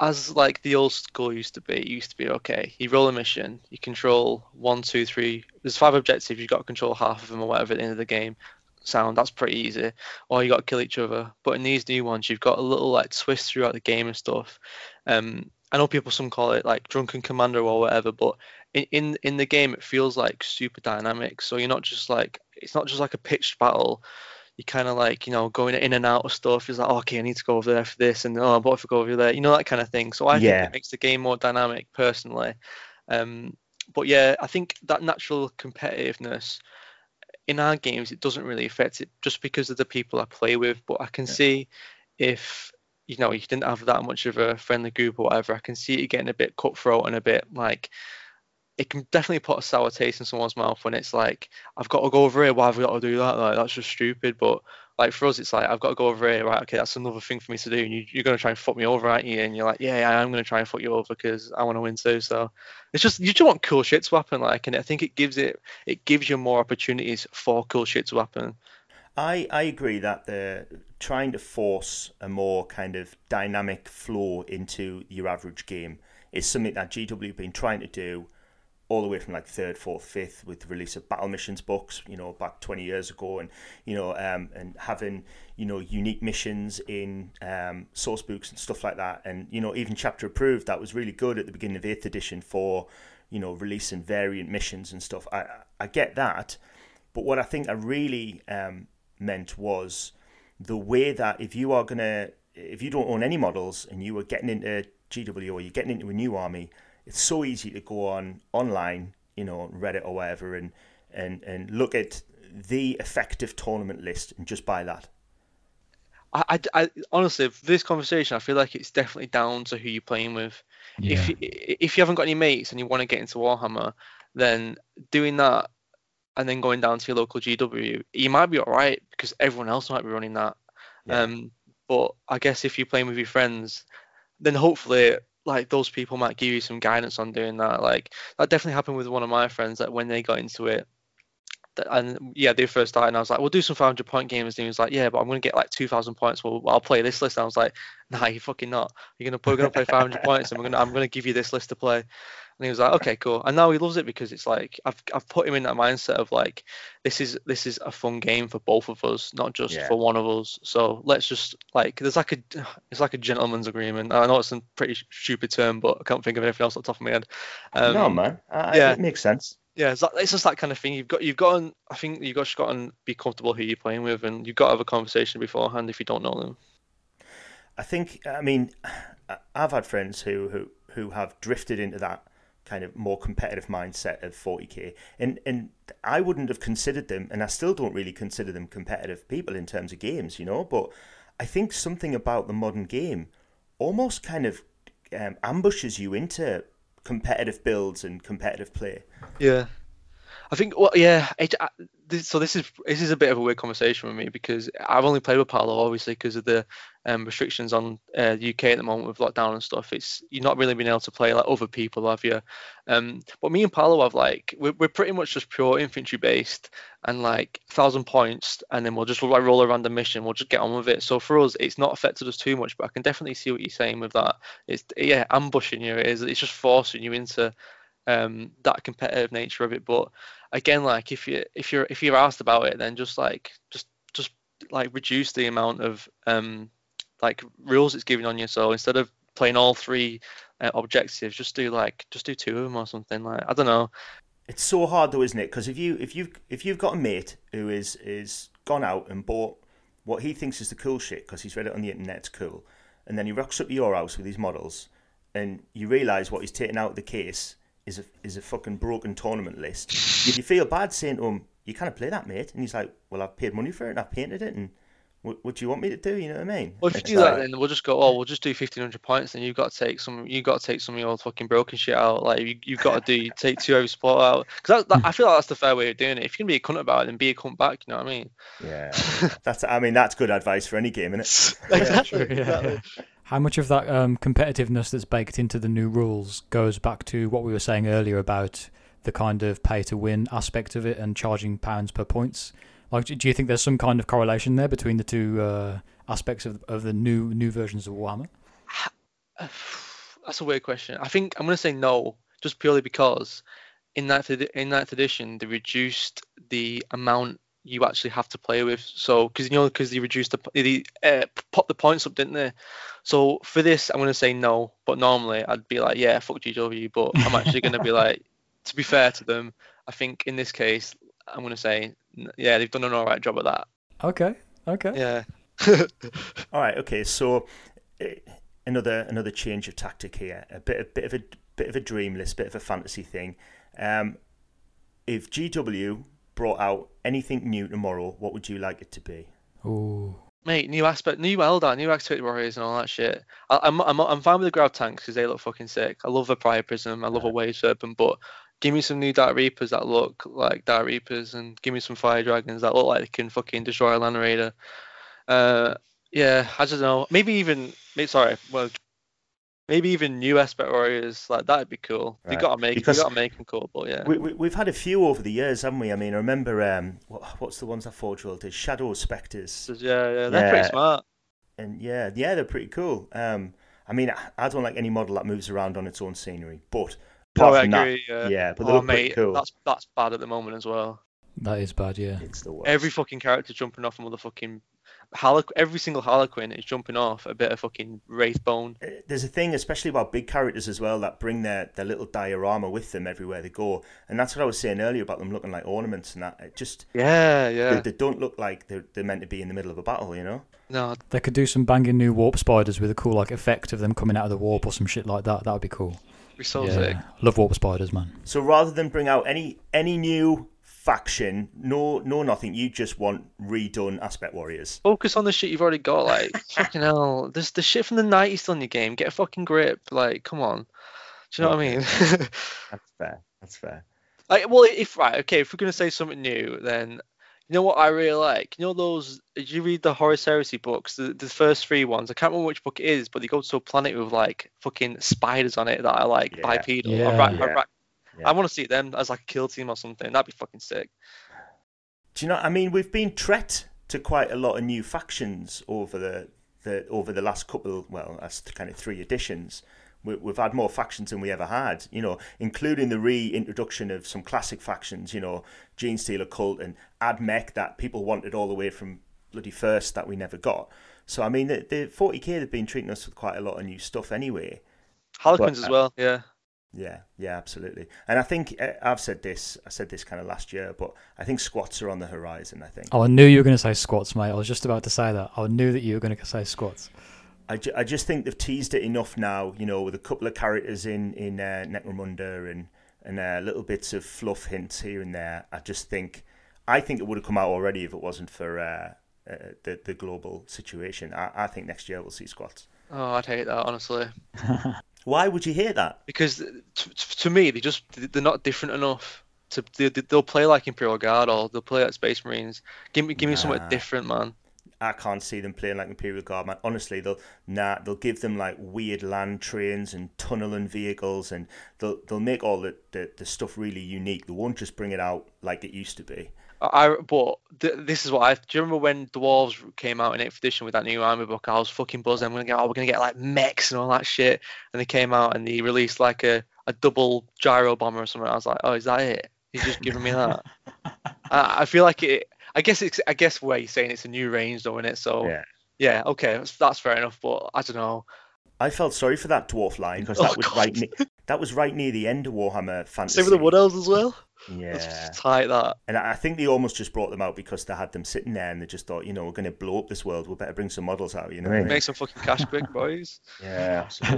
as like the old school used to be, it used to be okay. You roll a mission, you control one, two, three. There's five objectives. You've got to control half of them or whatever at the end of the game. Sound that's pretty easy or you got to kill each other. But in these new ones, you've got a little like twist throughout the game and stuff. Um, I know people some call it like drunken commander or whatever, but in, in in the game it feels like super dynamic. So you're not just like it's not just like a pitched battle. You kind of like you know going in and out of stuff. He's like oh, okay, I need to go over there for this, and oh, what if I go over there? You know that kind of thing. So I Yeah. think it makes the game more dynamic personally. Um, but yeah, I think that natural competitiveness in our games it doesn't really affect it just because of the people I play with. But I can see if you know you didn't have that much of a friendly group or whatever, I can see it getting a bit cutthroat and a bit like it can definitely put a sour taste in someone's mouth when it's like I've got to go over here. Why have I got to do that? Like that's just stupid. But like for us, it's like I've got to go over here. Right? Okay, that's another thing for me to do. And you, you're gonna try and fuck me over, aren't you? And you're like, yeah, yeah I'm gonna try and fuck you over because I want to win too. So it's just you just want cool shit to happen. Like, and I think it gives it it gives you more opportunities for cool shit to happen. I, I agree that they're trying to force a more kind of dynamic flow into your average game is something that GW have been trying to do all the way from like third, fourth, fifth with the release of battle missions books, you know, back 20 years ago, and you know, um, and having you know unique missions in um, source books and stuff like that, and you know, even chapter approved that was really good at the beginning of eighth edition for you know releasing variant missions and stuff. I I get that, but what I think I really um, meant was the way that if you are gonna if you don't own any models and you are getting into GW or you're getting into a new army, it's so easy to go on online, you know, Reddit or whatever, and and and look at the effective tournament list and just buy that. I, I, I- honestly, for this conversation, I feel like it's definitely down to who you're playing with. If you, if you haven't got any mates and you want to get into Warhammer, then doing that and then going down to your local GW, you might be alright because everyone else might be running that. Yeah. Um, but I guess if you're playing with your friends, then hopefully like those people might give you some guidance on doing that. Like that definitely happened with one of my friends that when they got into it, and yeah, they first started, and I was like, "We'll do some 500 point games." And he was like, "Yeah, but I'm gonna get like 2,000 points. Well, I'll play this list." And I was like, "Nah, you're fucking not. You're gonna, we're gonna play 500 points, and we're gonna, I'm gonna give you this list to play." And he was like, "Okay, cool." And now he loves it because it's like I've, I've put him in that mindset of like, this is, this is a fun game for both of us, not just Yeah. for one of us. So let's just like, there's like a, <sighs> it's like a gentleman's agreement. I know it's a pretty stupid term, but I can't think of anything else off the top of my head. Um, no, man. I, yeah. It makes sense. yeah, it's, that, it's just that kind of thing. You've got you've got I think you've got just got to be comfortable who you're playing with, and you've got to have a conversation beforehand if you don't know them. I think. I mean, <sighs> I've had friends who who who have drifted into that kind of more competitive mindset of 40k, and and I wouldn't have considered them, and I still don't really consider them competitive people in terms of games, you know. But I think something about the modern game almost kind of um, ambushes you into competitive builds and competitive play. Yeah, I think. Well, yeah. It, I, this, so this is this is a bit of a weird conversation with me because I've only played with Paolo obviously because of the um, restrictions on uh, the UK at the moment with lockdown and stuff. It's you're not really being able to play like other people, have you? Um, but me and Paolo have like we're, we're pretty much just pure infantry based and like thousand points, and then we'll just like roll around random mission. We'll just get on with it. So for us, it's not affected us too much. But I can definitely see what you're saying with that. It's yeah, ambushing you. It is. It's just forcing you into um, that competitive nature of it. But again, like if you if you're if you're asked about it, then just like just just like reduce the amount of um like rules it's giving on you. So instead of playing all three uh, objectives, just do like just do two of them or something. Like I don't know. It's so hard though, isn't it? Because if you if you if you've got a mate who is is gone out and bought what he thinks is the cool shit because he's read it on the internet, it's cool, and then he rocks up to your house with his models, and you realise what he's taken out of the case is a is a fucking broken tournament list. you, you feel bad saying to him, "You can't play that, mate," and he's like, "Well, I've paid money for it and I've painted it, and what, what do you want me to do?" You know what I mean? Well, if you It's do that, then we'll just go. Oh, we'll just do fifteen hundred points. Then you've got to take some. You've got to take some of your fucking broken shit out. Like you, you've got to do <laughs> take two every spot out. Because that, that, I feel like that's the fair way of doing it. If you're gonna be a cunt about it, then be a cunt back. You know what I mean? yeah, that's I mean that's good advice for any game, isn't it? <laughs> exactly. true, yeah. exactly. How much of that um, competitiveness that's baked into the new rules goes back to what we were saying earlier about the kind of pay to win aspect of it and charging pounds per points? Like, do you think there's some kind of correlation there between the two uh, aspects of, of the new new versions of Warhammer? <sighs> That's a weird question. I think I'm gonna say no, just purely because in that in that edition they reduced the amount you actually have to play with. So because you know because they reduced the they uh, pop the points up, didn't they? So for this I'm gonna say no, but normally I'd be like yeah fuck GW, but I'm actually gonna be like to be fair to them, I think in this case I'm gonna say yeah they've done an alright job at that. Okay, okay. Yeah. <laughs> All right, okay. So uh, another another change of tactic here. A bit a bit of a bit of a dream list, bit of a fantasy thing. Um, if GW brought out anything new tomorrow, what would you like it to be? Ooh. Mate, new aspect, new Eldar, new activity warriors, and all that shit. I, I'm, I'm, I'm fine with the grav tanks because they look fucking sick. I love a Fire Prism, I love a Wave Serpent, but give me some new Dark Reapers that look like Dark Reapers, and give me some Fire Dragons that look like they can fucking destroy a Land Raider. Uh, yeah, I don't know. Maybe even, maybe, sorry, well, maybe even new aspect warriors like that'd be cool. You Right, gotta make, because- you gotta make them cool, but yeah. We, we, we've had a few over the years, haven't we? I mean, I remember um, what, what's the ones that Forge World did? Shadow Spectres. Yeah, yeah, they're pretty smart. and yeah, yeah, they're pretty cool. Um, I mean, I- I don't like any model that moves around on its own scenery, but Oh, I from that, agree. Yeah, yeah, but they oh, look pretty mate, cool. that's that's bad at the moment as well. That is bad, yeah. It's the worst. Every fucking character jumping off a motherfucking Harlequ- every single Harlequin is jumping off a bit of fucking wraith bone. Uh, There's a thing, especially about big characters as well, that bring their, their little diorama with them everywhere they go, and that's what I was saying earlier about them looking like ornaments and that. It just Yeah, yeah. they, they don't look like they're, they're meant to be in the middle of a battle, you know. No, They could do some banging new warp spiders with a cool like effect of them coming out of the warp or some shit like that. That would be cool. we're so yeah, sick. love warp spiders, man. So rather than bring out any any new faction, no no nothing, you just want redone Aspect Warriors. Focus on the shit you've already got. Like <laughs> fucking hell, there's the shit from the '90s still in your game. Get a fucking grip. Like, come on. Do you know what I mean? <laughs> That's fair. That's fair. Like, well, if right, okay, if we're gonna say something new, then You know what I really like? You know those? Did you read the Horus Heresy books? The, the first three ones. I can't remember which book it is, but they go to a planet with like fucking spiders on it that are like Yeah. bipedal. Yeah. I, ra- I, Yeah. I want to see them as like a kill team or something. That'd be fucking sick. Do you know? I mean, we've been treat to quite a lot of new factions over the, the over the last couple. Well, that's kind of three editions. We, we've had more factions than we ever had. You know, including the reintroduction of some classic factions. You know, Genestealer Cult and Admech that people wanted all the way from bloody first that we never got. So I mean, the, the 40k they've been treating us with quite a lot of new stuff anyway. Harlequins But- as uh, well. Yeah. Yeah, yeah, absolutely. And I think uh, I've said this. I said this kind of last year, but I think squats are on the horizon. I think. Oh, I knew you were going to say squats, mate. I was just about to say that. I knew that you were going to say squats. I, ju- I just think they've teased it enough now, you know, with a couple of characters in in uh, Necromunda and and uh, little bits of fluff hints here and there. I just think, I think it would have come out already if it wasn't for uh, uh, the the global situation. I, I think next year we'll see squats. Oh, I'd hate that honestly. <laughs> Why would you hear that? because uh, to, to me they just they're not different enough to they, they'll play like Imperial Guard or they'll play like Space Marines. Give me give me something different, man. I can't see them playing like Imperial Guard, man. Honestly, they'll nah, they'll give them like weird land trains and tunneling vehicles, and they'll they'll make all the, the, the stuff really unique. They won't just bring it out like it used to be. I but th- this is what I do. You remember when Dwarves came out in 8th edition with that new army book? I was fucking buzzing. I'm gonna get oh we're gonna get like mechs and all that shit. And they came out and they released like a, a double gyro bomber or something. I was like, oh is that it? He's just giving me that. <laughs> I, I feel like it. I guess it's. I guess where you're saying it's a new range though, isn't it? So Yeah. yeah, okay, that's, that's fair enough. But I don't know. I felt sorry for that dwarf line because <laughs> Oh, that was God. right. Ne- that was right near the end of Warhammer Fantasy. Same with the Wood Elves as well. Yeah, It's tight that. and I I think they almost just brought them out because they had them sitting there and they just thought, you know, we're going to blow up this world. We better bring some models out. You know, what I mean? Make some fucking cash quick, boys. <laughs> yeah. <laughs>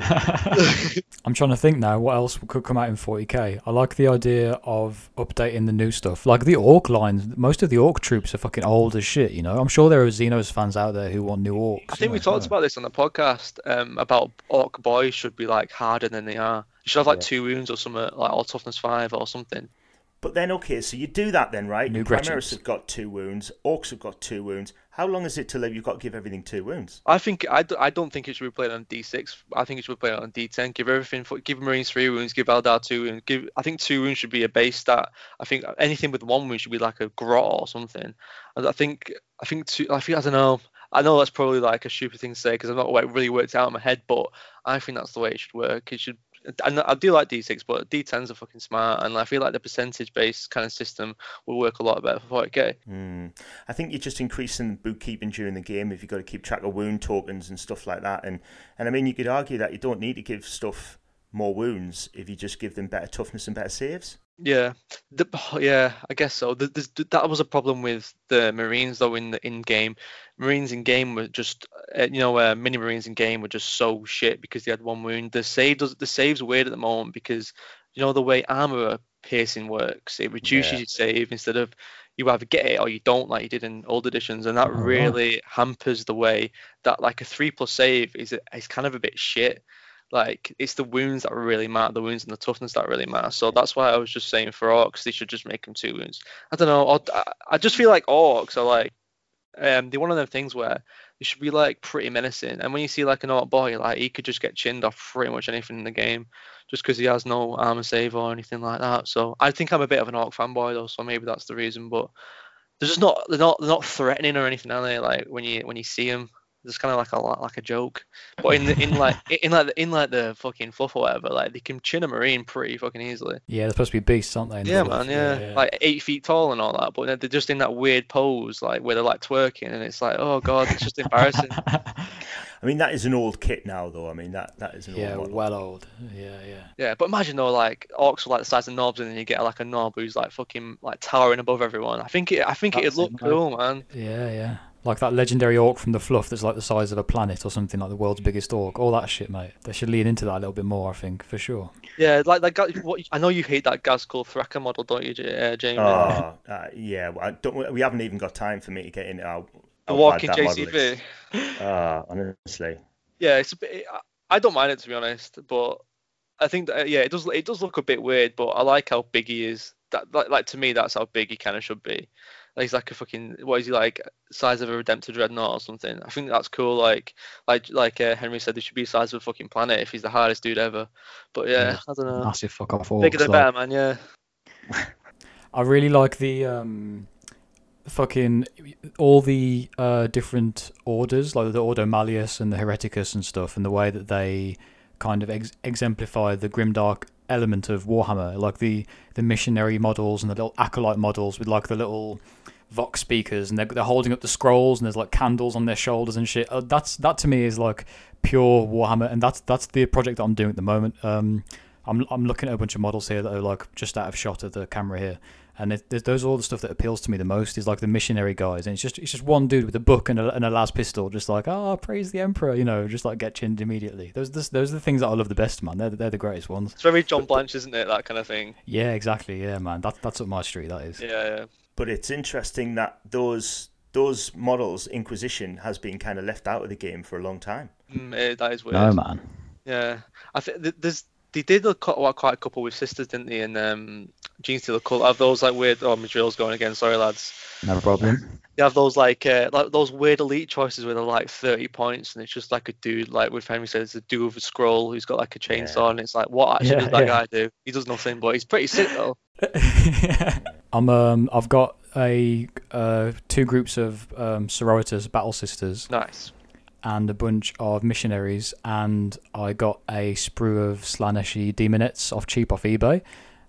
I'm trying to think now what else could come out in 40k. I like the idea of updating the new stuff. Like the Orc lines, most of the Orc troops are fucking old as shit, you know? I'm sure there are Xenos fans out there who want new Orcs. I think we talked about this on the podcast um, about Orc boys should be like harder than they are. You should have like Yeah. two wounds or something, like or toughness five or something. But then, okay, so you do that then, right? New Primaris Gretchen's. have got two wounds. Orcs have got two wounds. How long is it till you've got to give everything two wounds? I think I, d- I don't think it should be played on D6. I think it should be played on D10. Give everything for give Marines three wounds. Give Eldar two wounds. Give I think two wounds should be a base stat. I think anything with one wound should be like a grot or something. And I think I think two. I think I don't know. I know that's probably like a stupid thing to say because I've not like, really worked it out in my head, but I think that's the way it should work. It should. And I do like D6, but D10s are fucking smart, and I feel like the percentage-based kind of system will work a lot better for 40k. Hmm. I think you're just increasing bookkeeping during the game if you've got to keep track of wound tokens and stuff like that. And and I mean, you could argue that you don't need to give stuff more wounds if you just give them better toughness and better saves. Yeah, the, <sighs> yeah, I guess so. The, the, that was a problem with the Marines though in the in game. Marines in game were just, uh, you know, uh, mini Marines in game were just so shit because they had one wound. The save does the saves weird at the moment because you know the way armor piercing works. It reduces Yeah. your save instead of you either get it or you don't, like you did in old editions, and that Oh, really hampers the way that like a three plus save is is kind of a bit shit. Like it's the wounds that really matter, the wounds and the toughness that really matter. So that's why I was just saying for orcs, they should just make them two wounds. I don't know. I- I just feel like orcs are like, um, they're one of them things where they should be like pretty menacing. And when you see like an orc boy, like he could just get chinned off pretty much anything in the game, just because he has no armor save or anything like that. So I think I'm a bit of an orc fanboy though, so maybe that's the reason. But they're just not, they're not, they're not threatening or anything, are they? Like when you when you see them, it's kind of like a like a joke. But in the, in like <laughs> in like the, in like the fucking fluff or whatever, like they can chin a marine pretty fucking easily. Yeah, they're supposed to be beasts, aren't they? in the Yeah, fluff? man, yeah. like eight feet tall and all that. But they're- they're just in that weird pose, like where they're like twerking, and it's like, oh god, it's just embarrassing. <laughs> I mean, that is an old kit now, though. I mean, that that is an yeah, old well old. Yeah, yeah. yeah, but imagine though, like orcs are like the size of knobs, and then you get like a knob who's like fucking like towering above everyone. I think it, I think it'd look cool, man. Yeah, yeah. Like that legendary orc from the fluff that's like the size of a planet or something, like the world's biggest orc. All that shit, mate. They should lean into that a little bit more, I think, for sure. Yeah, like like Ga- what I know you hate that Ghazghkull Thraka model, don't you, J- uh, Jamie? Oh, <laughs> uh, yeah. well, I don't, we haven't even got time for me to get into how, the walking bad that model. JCV. Ah, honestly. Yeah, it's a bit. I- I don't mind it to be honest, but I think that yeah, it does. It does look a bit weird, but I like how big he is. That like, like to me, that's how big he kind of should be. Like he's like a fucking what is he like size of a Redemptor Dreadnought or something. I think that's cool. Like like like uh, Henry said, there should be the size of a fucking planet if he's the hardest dude ever. But yeah, Yeah. I don't know. Massive fuck off. Bigger orcs, the like. better, man. Yeah. <laughs> I really like the um, fucking all the uh, different orders, like the Ordo Malleus and the Hereticus and stuff, and the way that they kind of ex- exemplify the grimdark element of Warhammer, like the the missionary models and the little acolyte models with like the little vox speakers, and they're, they're holding up the scrolls, and there's like candles on their shoulders and shit. Uh, that's that to me is like pure Warhammer, and that's that's the project that I'm doing at the moment. Um, I'm I'm looking at a bunch of models here that are like just out of shot of the camera here, and it, those are all the stuff that appeals to me the most. Is like the missionary guys, and it's just it's just one dude with a book and a, and a las pistol, just like oh praise the emperor, you know, just like get chinned immediately. Those those, those are the things that I love the best, man. They're they're the greatest ones. It's very John Blanche, isn't it? That kind of thing. Yeah, exactly. Yeah, man. That that's up my street. That is. Yeah, yeah. But it's interesting that those those models, Inquisition, has been kind of left out of the game for a long time. Mm, eh, that is weird. No, man. Yeah, I think th- there's they did a quite, quite a couple with sisters, didn't they? And um, Genestealer Cult have those like weird. Oh, my drill's going again. Sorry, lads. No problem. They have those like uh, like those weird elite choices where they're like 30 points, and it's just like a dude like with Henry said, it's a dude with a scroll who's got like a chainsaw, and it's like, what actually Yeah, does that yeah. guy do? He does nothing, but he's pretty sick though. <laughs> I'm um I've got a uh two groups of um sororitas battle sisters Nice. And a bunch of missionaries, and I got a sprue of Slaaneshi daemonettes off cheap off eBay,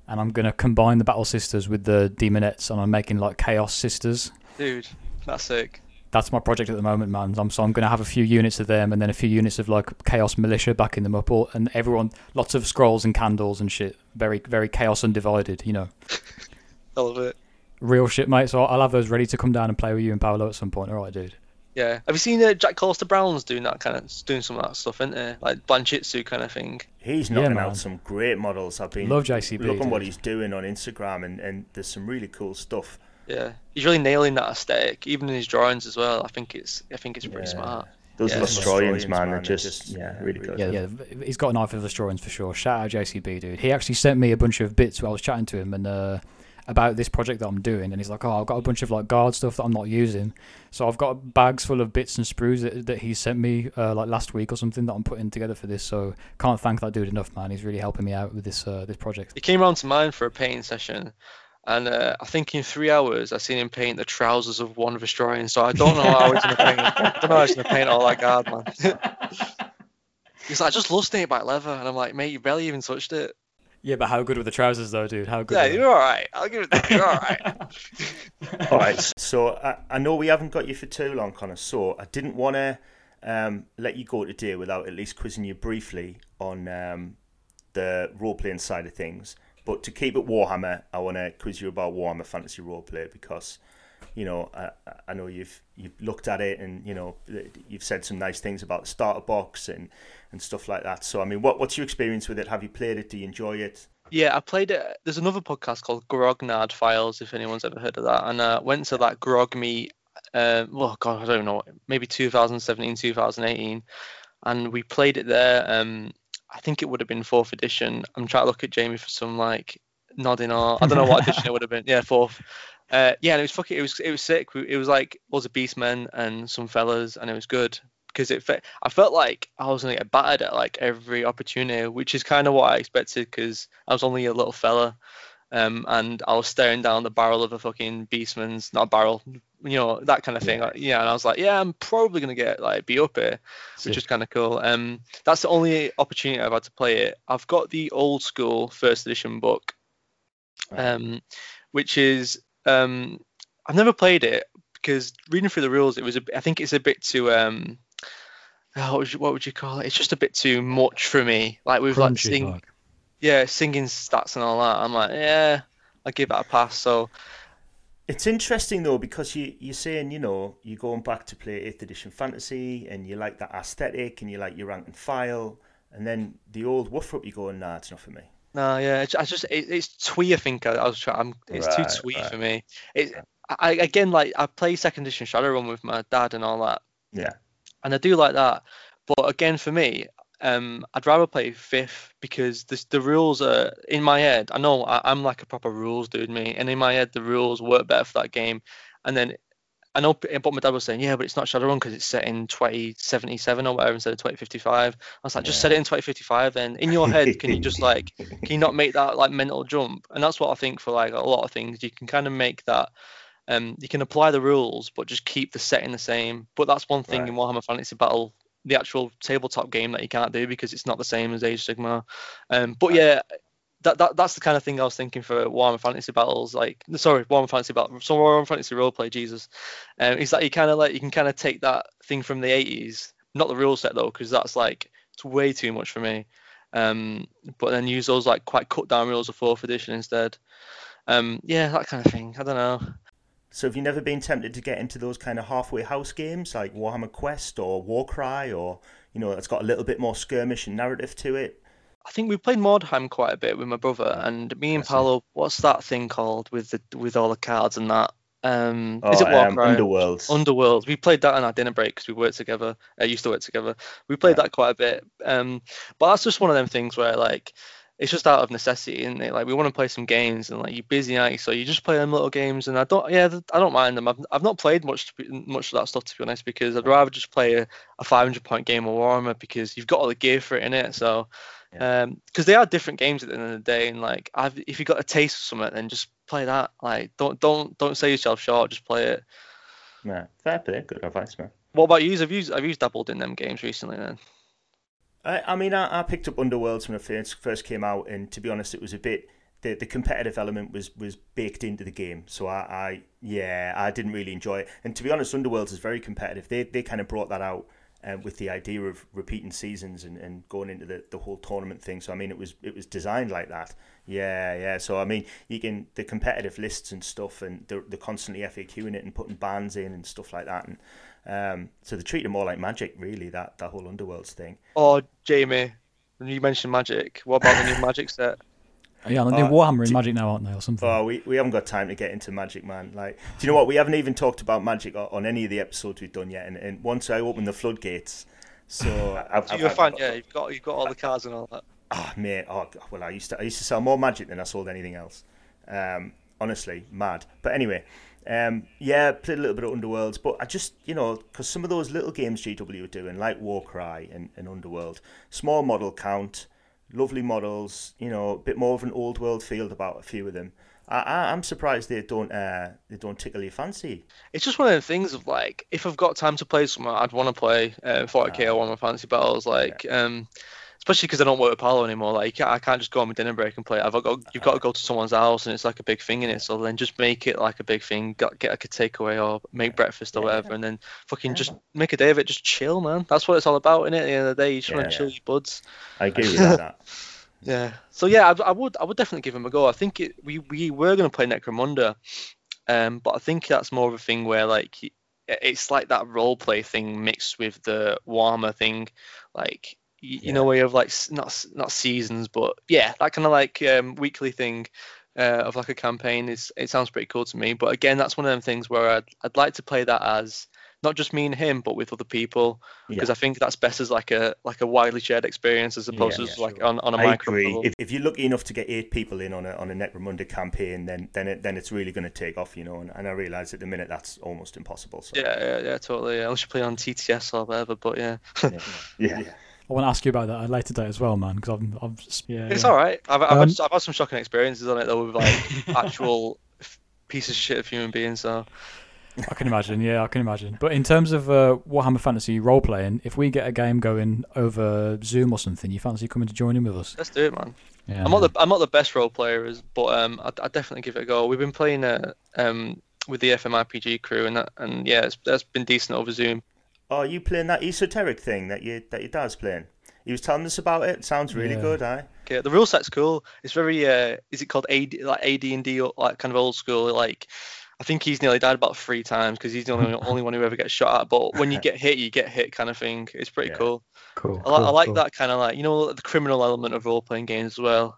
and I'm gonna combine the battle sisters with the daemonettes, and I'm making like chaos sisters. Dude, that's sick. That's my project at the moment, man. I'm, so I'm gonna have a few units of them, and then a few units of like chaos militia backing them up, all, and everyone, lots of scrolls and candles and shit. Very, very chaos undivided, you know. I <laughs> love it. Real shit, mate. So I'll have those ready to come down and play with you and Paolo at some point. All right, dude. Yeah. Have you seen uh, Jack Collister Brown's doing that kind of doing some of that stuff, isn't he? Like Blanchitsu kind of thing. He's Yeah, knocking man. out some great models. I've been Love JCB, looking what he's doing on Instagram, and, and there's some really cool stuff. Yeah, he's really nailing that aesthetic, even in his drawings as well. I think it's I think it's pretty Yeah. smart. Those Yeah. Vostroyans, man, man, are they're just, just- yeah, yeah, really really good. Yeah, yeah, he's got an eye for the Vostroyans for sure. Shout out JCB, dude. He actually sent me a bunch of bits while I was chatting to him and uh, about this project that I'm doing, and he's like, "Oh, I've got a bunch of like guard stuff that I'm not using." So I've got bags full of bits and sprues that, that he sent me uh, like last week or something that I'm putting together for this. So can't thank that dude enough, man. He's really helping me out with this uh, this project. He came round to mine for a painting session, and uh, I think in three hours I seen him paint the trousers of one of Vostroyan. So I don't know how he's gonna paint. I don't know how he's gonna paint all that guard, man. <laughs> he's like, I just lost it by leather, and I'm like, mate, you barely even touched it. Yeah, but how good were the trousers though, dude? How good? Yeah, you're all right. I'll give it that. You're all right. <laughs> All right. So I, I know we haven't got you for too long, Connor. So I didn't want to um, let you go today without at least quizzing you briefly on um, the role playing side of things. But to keep it Warhammer, I want to quiz you about Warhammer Fantasy Roleplay because you know I, I know you've you've looked at it and you know you've said some nice things about the starter box and and stuff like that. So I mean, what what's your experience with it? Have you played it? Do you enjoy it? Yeah, I played it. There's another podcast called Grognard Files, if anyone's ever heard of that. And uh, went to that Grog meet, uh, well, God, I don't know, maybe 2017, 2018. And we played it there. Um, I think it would have been fourth edition. I'm trying to look at Jamie for some like nodding <laughs> or I don't know what edition it would have been. Yeah, fourth. Uh, yeah, and it was fucking. It was it was sick. It was like loads of beastmen and some fellas, and it was good because it. Fe- I felt like I was gonna get battered at like every opportunity, which is kind of what I expected because I was only a little fella, um, and I was staring down the barrel of a fucking beastman's not a barrel, you know that kind of thing. Like, yeah, and I was like, yeah, I'm probably gonna get like be up here, which Sick. is kind of cool. Um, that's the only opportunity I've had to play it. I've got the old school first edition book, um, which is um, I've never played it because reading through the rules, it was a, I think it's a bit too um, oh, what would you, what would you call it? It's just a bit too much for me. Like with like Crunchy, sing, like. yeah, singing stats and all that. I'm like, yeah, I'll give that a pass. So It's interesting though because you you're saying you know you're going back to play eighth edition fantasy and you like that aesthetic and you like your rank and file and then the old Woofrup you going nah it's not for me. No, yeah, it's, I just it, it's twee. I think I, I was trying. I'm, it's too twee right. for me. It, I again like I play second edition Shadowrun with my dad and all that, Yeah. and I do like that. But again, for me, um, I'd rather play fifth because the the rules are in my head. I know I, I'm like a proper rules dude, me, and in my head the rules work better for that game. and then I know, but my dad was saying, yeah, but it's not Shadowrun because it's set in 2077 or whatever instead of 2055. I was like, just Yeah. set it in 2055. Then in your head, can you just <laughs> like, can you not make that like mental jump? And that's what I think for like a lot of things, you can kind of make that. Um, you can apply the rules, but just keep the setting the same. But that's one thing in Warhammer Fantasy Battle, the actual tabletop game that you can't do because it's not the same as Age of Sigmar. Um, but Right. yeah, that, that that's the kind of thing I was thinking for Warhammer Fantasy Battles. Like, sorry, Warhammer Fantasy Battle, so Warhammer Fantasy Roleplay. Jesus, um, is that you kind of like you can kind of take that thing from the 80s, not the rule set though, because that's like it's way too much for me. Um, but then use those like quite cut down rules of fourth edition instead. Um, yeah, that kind of thing. I don't know. So have you never been tempted to get into those kind of halfway house games like Warhammer Quest or Warcry or you know it's got a little bit more skirmish and narrative to it? I think we played Mordheim quite a bit with my brother, and me and Paolo. What's that thing called with the with all the cards and that? Um, Oh, is it um, Warcry? Underworlds. Underworld. We played that on our dinner break because we worked together. I used to work together. We played Yeah. that quite a bit. Um, but that's just one of them things where like it's just out of necessity, isn't it? Like we want to play some games and like you're busy night, so you just play them little games. And I don't, yeah, I don't mind them. I've, I've not played much to be, much of that stuff to be honest because I'd rather just play a, a 500 point game of Warhammer because you've got all the gear for it in it. So. Um, because they are different games at the end of the day, and like, I've, if you got a taste of something, then just play that. Like, don't don't don't sell yourself short. Just play it. Yeah, fair play, good advice, man. What about you? Have you have you dabbled in them games recently then? I, I mean, I, I picked up Underworlds when it first first came out, and to be honest, it was a bit the the competitive element was was baked into the game. So I, I yeah, I didn't really enjoy it. And to be honest, Underworlds is very competitive. They they kind of brought that out. Um, with the idea of repeating seasons and, and going into the, the whole tournament thing, so I mean, it was it was designed like that. Yeah, yeah. So I mean, you can the competitive lists and stuff, and they're, they're constantly FAQing it and putting bans in and stuff like that. And um, so they treat it more like Magic, really. That that whole Underworlds thing. Oh, Jamie, when you mentioned Magic, what about the new <laughs> Magic set? Yeah, the Uh, new Warhammer in do- Magic now, aren't they, or something? Oh, we, we haven't got time to get into Magic, man. Like, do you know what? We haven't even talked about Magic o- on any of the episodes we've done yet. And, and once I open the floodgates, so <laughs> I've, So I've- you're a fan, yeah. You've got you've got all the cards and all that. Ah, mate. Oh, God, well, I used to I used to sell more Magic than I sold anything else. Um, honestly, mad. But anyway, um, yeah, played a little bit of Underworlds, but I just you know because some of those little games GW are doing, like Warcry and, and Underworld, small model count, lovely models, you know, a bit more of an old world feel about a few of them. I, I, I'm surprised they don't uh, they don't tickle your fancy. It's just one of the things of like, if I've got time to play somewhere, I'd want to play uh, 40k or one of my fantasy battles. Like, um, especially because I don't work with Paolo anymore. Like, I can't just go on my dinner break and play. it. I've got you've got to go to someone's house, and it's like a big thing in it. So then just make it like a big thing. Get, get like a takeaway or make breakfast or whatever, and then fucking just make a day of it. Just chill, man. That's what it's all about, innit? At the end of the day, you just want Yeah, to chill yeah. your buds. I agree with that. <laughs> Yeah. So yeah, I, I would I would definitely give him a go. I think it, we we were going to play Necromunda, um, but I think that's more of a thing where like it's like that role play thing mixed with the warmer thing, like you, you know Yeah. where you have like not not seasons, but yeah, that kind of like um, weekly thing. Uh, of like a campaign is it sounds pretty cool to me but again that's one of them things where I'd, I'd like to play that as not just me and him but with other people because Yeah. I think that's best as like a like a widely shared experience as opposed Yeah, to yeah, like sure. on, on a I micro agree. level. If, if you're lucky enough to get eight people in on a on a Necromunda campaign, then then it, then it's really going to take off, you know. And, and I realise at the minute that's almost impossible. So Yeah, yeah, yeah, totally. Yeah. Unless you play on TTS or whatever, but yeah, yeah, <laughs> yeah. I want to ask you about that at a later date as well, man, because I'm, I'm just, yeah. it's yeah. all right. I've, I've, Um, had, I've had some shocking experiences on it though with like <laughs> actual f- pieces of shit of human beings. So I can imagine, yeah, I can imagine. But in terms of uh, Warhammer Fantasy role playing, if we get a game going over Zoom or something, you fancy coming to join in with us? let's do it, man. Yeah. I'm not the I'm not the best role player, as- but um, I'd, I'd definitely give it a go. We've been playing uh, um with the FMRPG crew, and that, and yeah, it's, that's been decent over Zoom. Oh, you playing that esoteric thing that you that your dad's playing? He was telling us about it. Sounds really Yeah. good, aye. Okay, the rule set's cool. It's very uh, is it called AD like AD and D like kind of old school like. I think he's nearly died about three times because he's the only <laughs> only one who ever gets shot at. But when you get hit, you get hit, kind of thing. It's pretty Yeah. cool. cool. I, li- I like cool. that kind of like you know the criminal element of role playing games as well.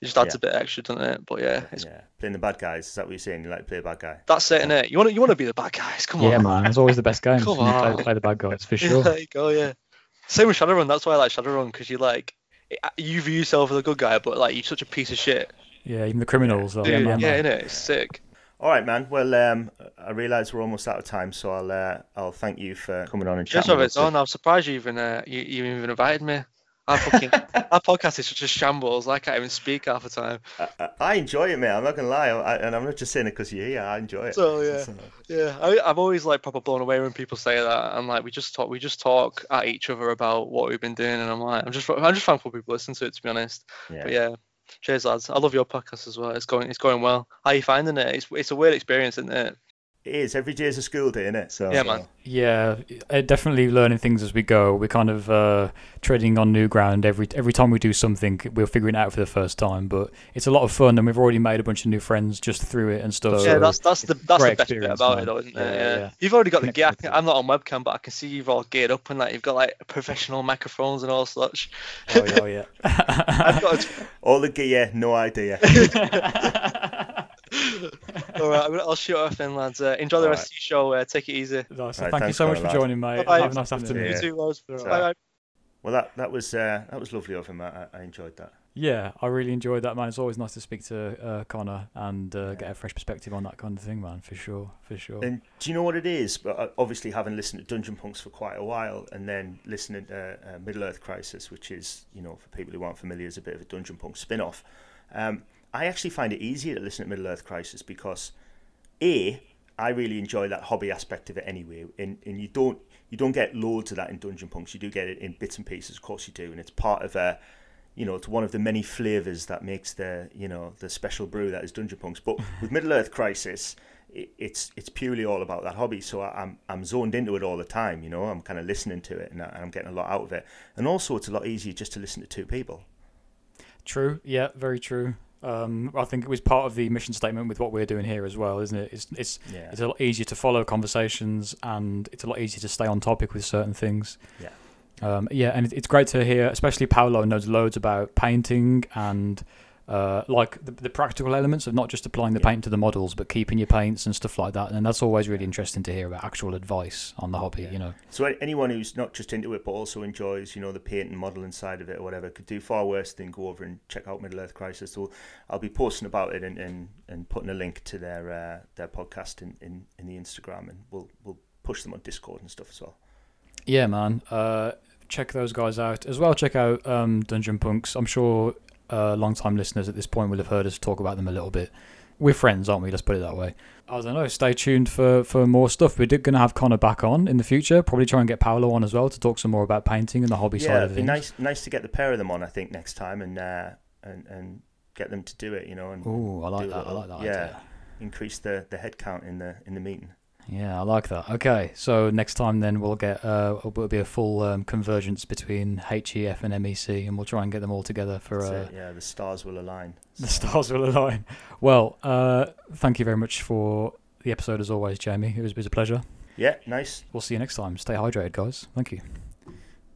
It just adds Yeah. a bit extra, doesn't it? But yeah, it's, Yeah, playing the bad guys. Is that what you're saying? You like to play a bad guy? that's it, innit? You want to you want to be the bad guys? Come on. Yeah, man, it's always the best games. <laughs> Come when you play, on. play the bad guys, for <laughs> Yeah, sure. there you go. Yeah. Same with Shadowrun. That's why I like Shadowrun because you like you view yourself as a good guy, but like you're such a piece of shit. Yeah, even the criminals. Are, Dude, yeah, yeah, man. innit? It's sick. All right, man. Well, um, I realise we're almost out of time, so I'll uh, I'll thank you for coming on and Just chatting. of with its us. own. I'm surprised you even uh, you, you even invited me. Our fucking our podcast is such a shambles. I can't even speak half the time. I, I- enjoy it, mate. I'm not gonna lie, I, and I'm not just saying it because you're here. I enjoy it. So yeah, uh, yeah. I, I'm always like proper blown away when people say that. I'm like, we just talk, we just talk at each other about what we've been doing, and I'm like, I'm just, I'm just thankful people listen to it. To be honest, Yeah. but yeah. Cheers, lads. I love your podcast as well. It's going, it's going well. How you finding it? It's, it's a weird experience, isn't it? It is. Every day is a school day, isn't it? So Yeah, man. Yeah, uh, definitely learning things as we go. We're kind of uh, treading on new ground every every time we do something. We're figuring it out for the first time, but it's a lot of fun, and we've already made a bunch of new friends just through it and stuff. yeah, so that's that's the that's the best bit about man. it, though, isn't Yeah, it? yeah, Yeah. yeah. You've already got the gear. I'm not on webcam, but I can see you've all geared up and like you've got like professional microphones and all such. oh, yeah, oh, yeah. <laughs> I've got. <laughs> All the gear, no idea. <laughs> all right, I'm gonna, I'll shoot off then, lads. Uh, enjoy the All rest of your show. Uh, take it easy. Nice. Right, Thank you so much for Conrad. joining, mate. Bye-bye. Have a nice afternoon. Yeah. You too, lads. So- Bye bye. Well, that that was uh, that was lovely of him. I, I- I enjoyed that. Yeah, I really enjoyed that, man. It's always nice to speak to uh, Connor and uh, get a fresh perspective on that kind of thing, man. For sure, for sure. And do you know what it is? But uh, obviously, having listened to Dungeon Punks for quite a while, and then listening to uh, Middle Earth Crisis, which is, you know, for people who aren't familiar, is a bit of a Dungeon Punk spin-off. Um, I actually find it easier to listen to Middle Earth Crisis because, a, I really enjoy that hobby aspect of it anyway, and and you don't you don't get loads of that in Dungeon Punks. You do get it in bits and pieces, of course you do, and it's part of a you know, it's one of the many flavors that makes the, you know, the special brew that is Dungeon Punks. But <laughs> with Middle Earth Crisis, it, it's it's purely all about that hobby. So I, I'm I'm zoned into it all the time. You know, I'm kind of listening to it and, I, and I'm getting a lot out of it. And also, it's a lot easier just to listen to two people. True. Yeah, very true. Um, I think it was part of the mission statement with what we're doing here as well, isn't it? It's it's Yeah, it's a lot easier to follow conversations and it's a lot easier to stay on topic with certain things. Yeah. Um, yeah, and it's great to hear, especially Paolo knows loads about painting and uh, like the, the practical elements of not just applying the Yeah. paint to the models, but keeping your paints and stuff like that. And that's always really interesting to hear about actual advice on the hobby. Yeah. You know. So anyone who's not just into it but also enjoys, you know, the paint and modelling side of it or whatever, could do far worse than go over and check out Middle Earth Crisis. So I'll be posting about it and, and, and putting a link to their uh, their podcast in, in, in the Instagram, and we'll we'll push them on Discord and stuff as well. Yeah, man. Uh, check those guys out as well. Check out um, Dungeon Punks. I'm sure uh, long-time listeners at this point will have heard us talk about them a little bit. We're friends, aren't we? Let's put it that way. I don't know. Stay tuned for, for more stuff. We're going to have Connor back on in the future. Probably try and get Paolo on as well to talk some more about painting and the hobby yeah, side of it'd be nice nice to get the pair of them on. I think next time and uh, and and get them to do it. You know, and Ooh, I like that. I like that yeah. idea. increase the the head count in the in the meeting. Yeah, I like that. Okay, so next time then we'll get uh, it'll be a full um, convergence between HEF and MEC, and we'll try and get them all together for uh, yeah, the stars will align. <laughs> The So- stars will align. Well, uh, thank you very much for the episode as always, Jamie. It was, it was a pleasure. Yeah, nice. We'll see you next time. Stay hydrated, guys. Thank you.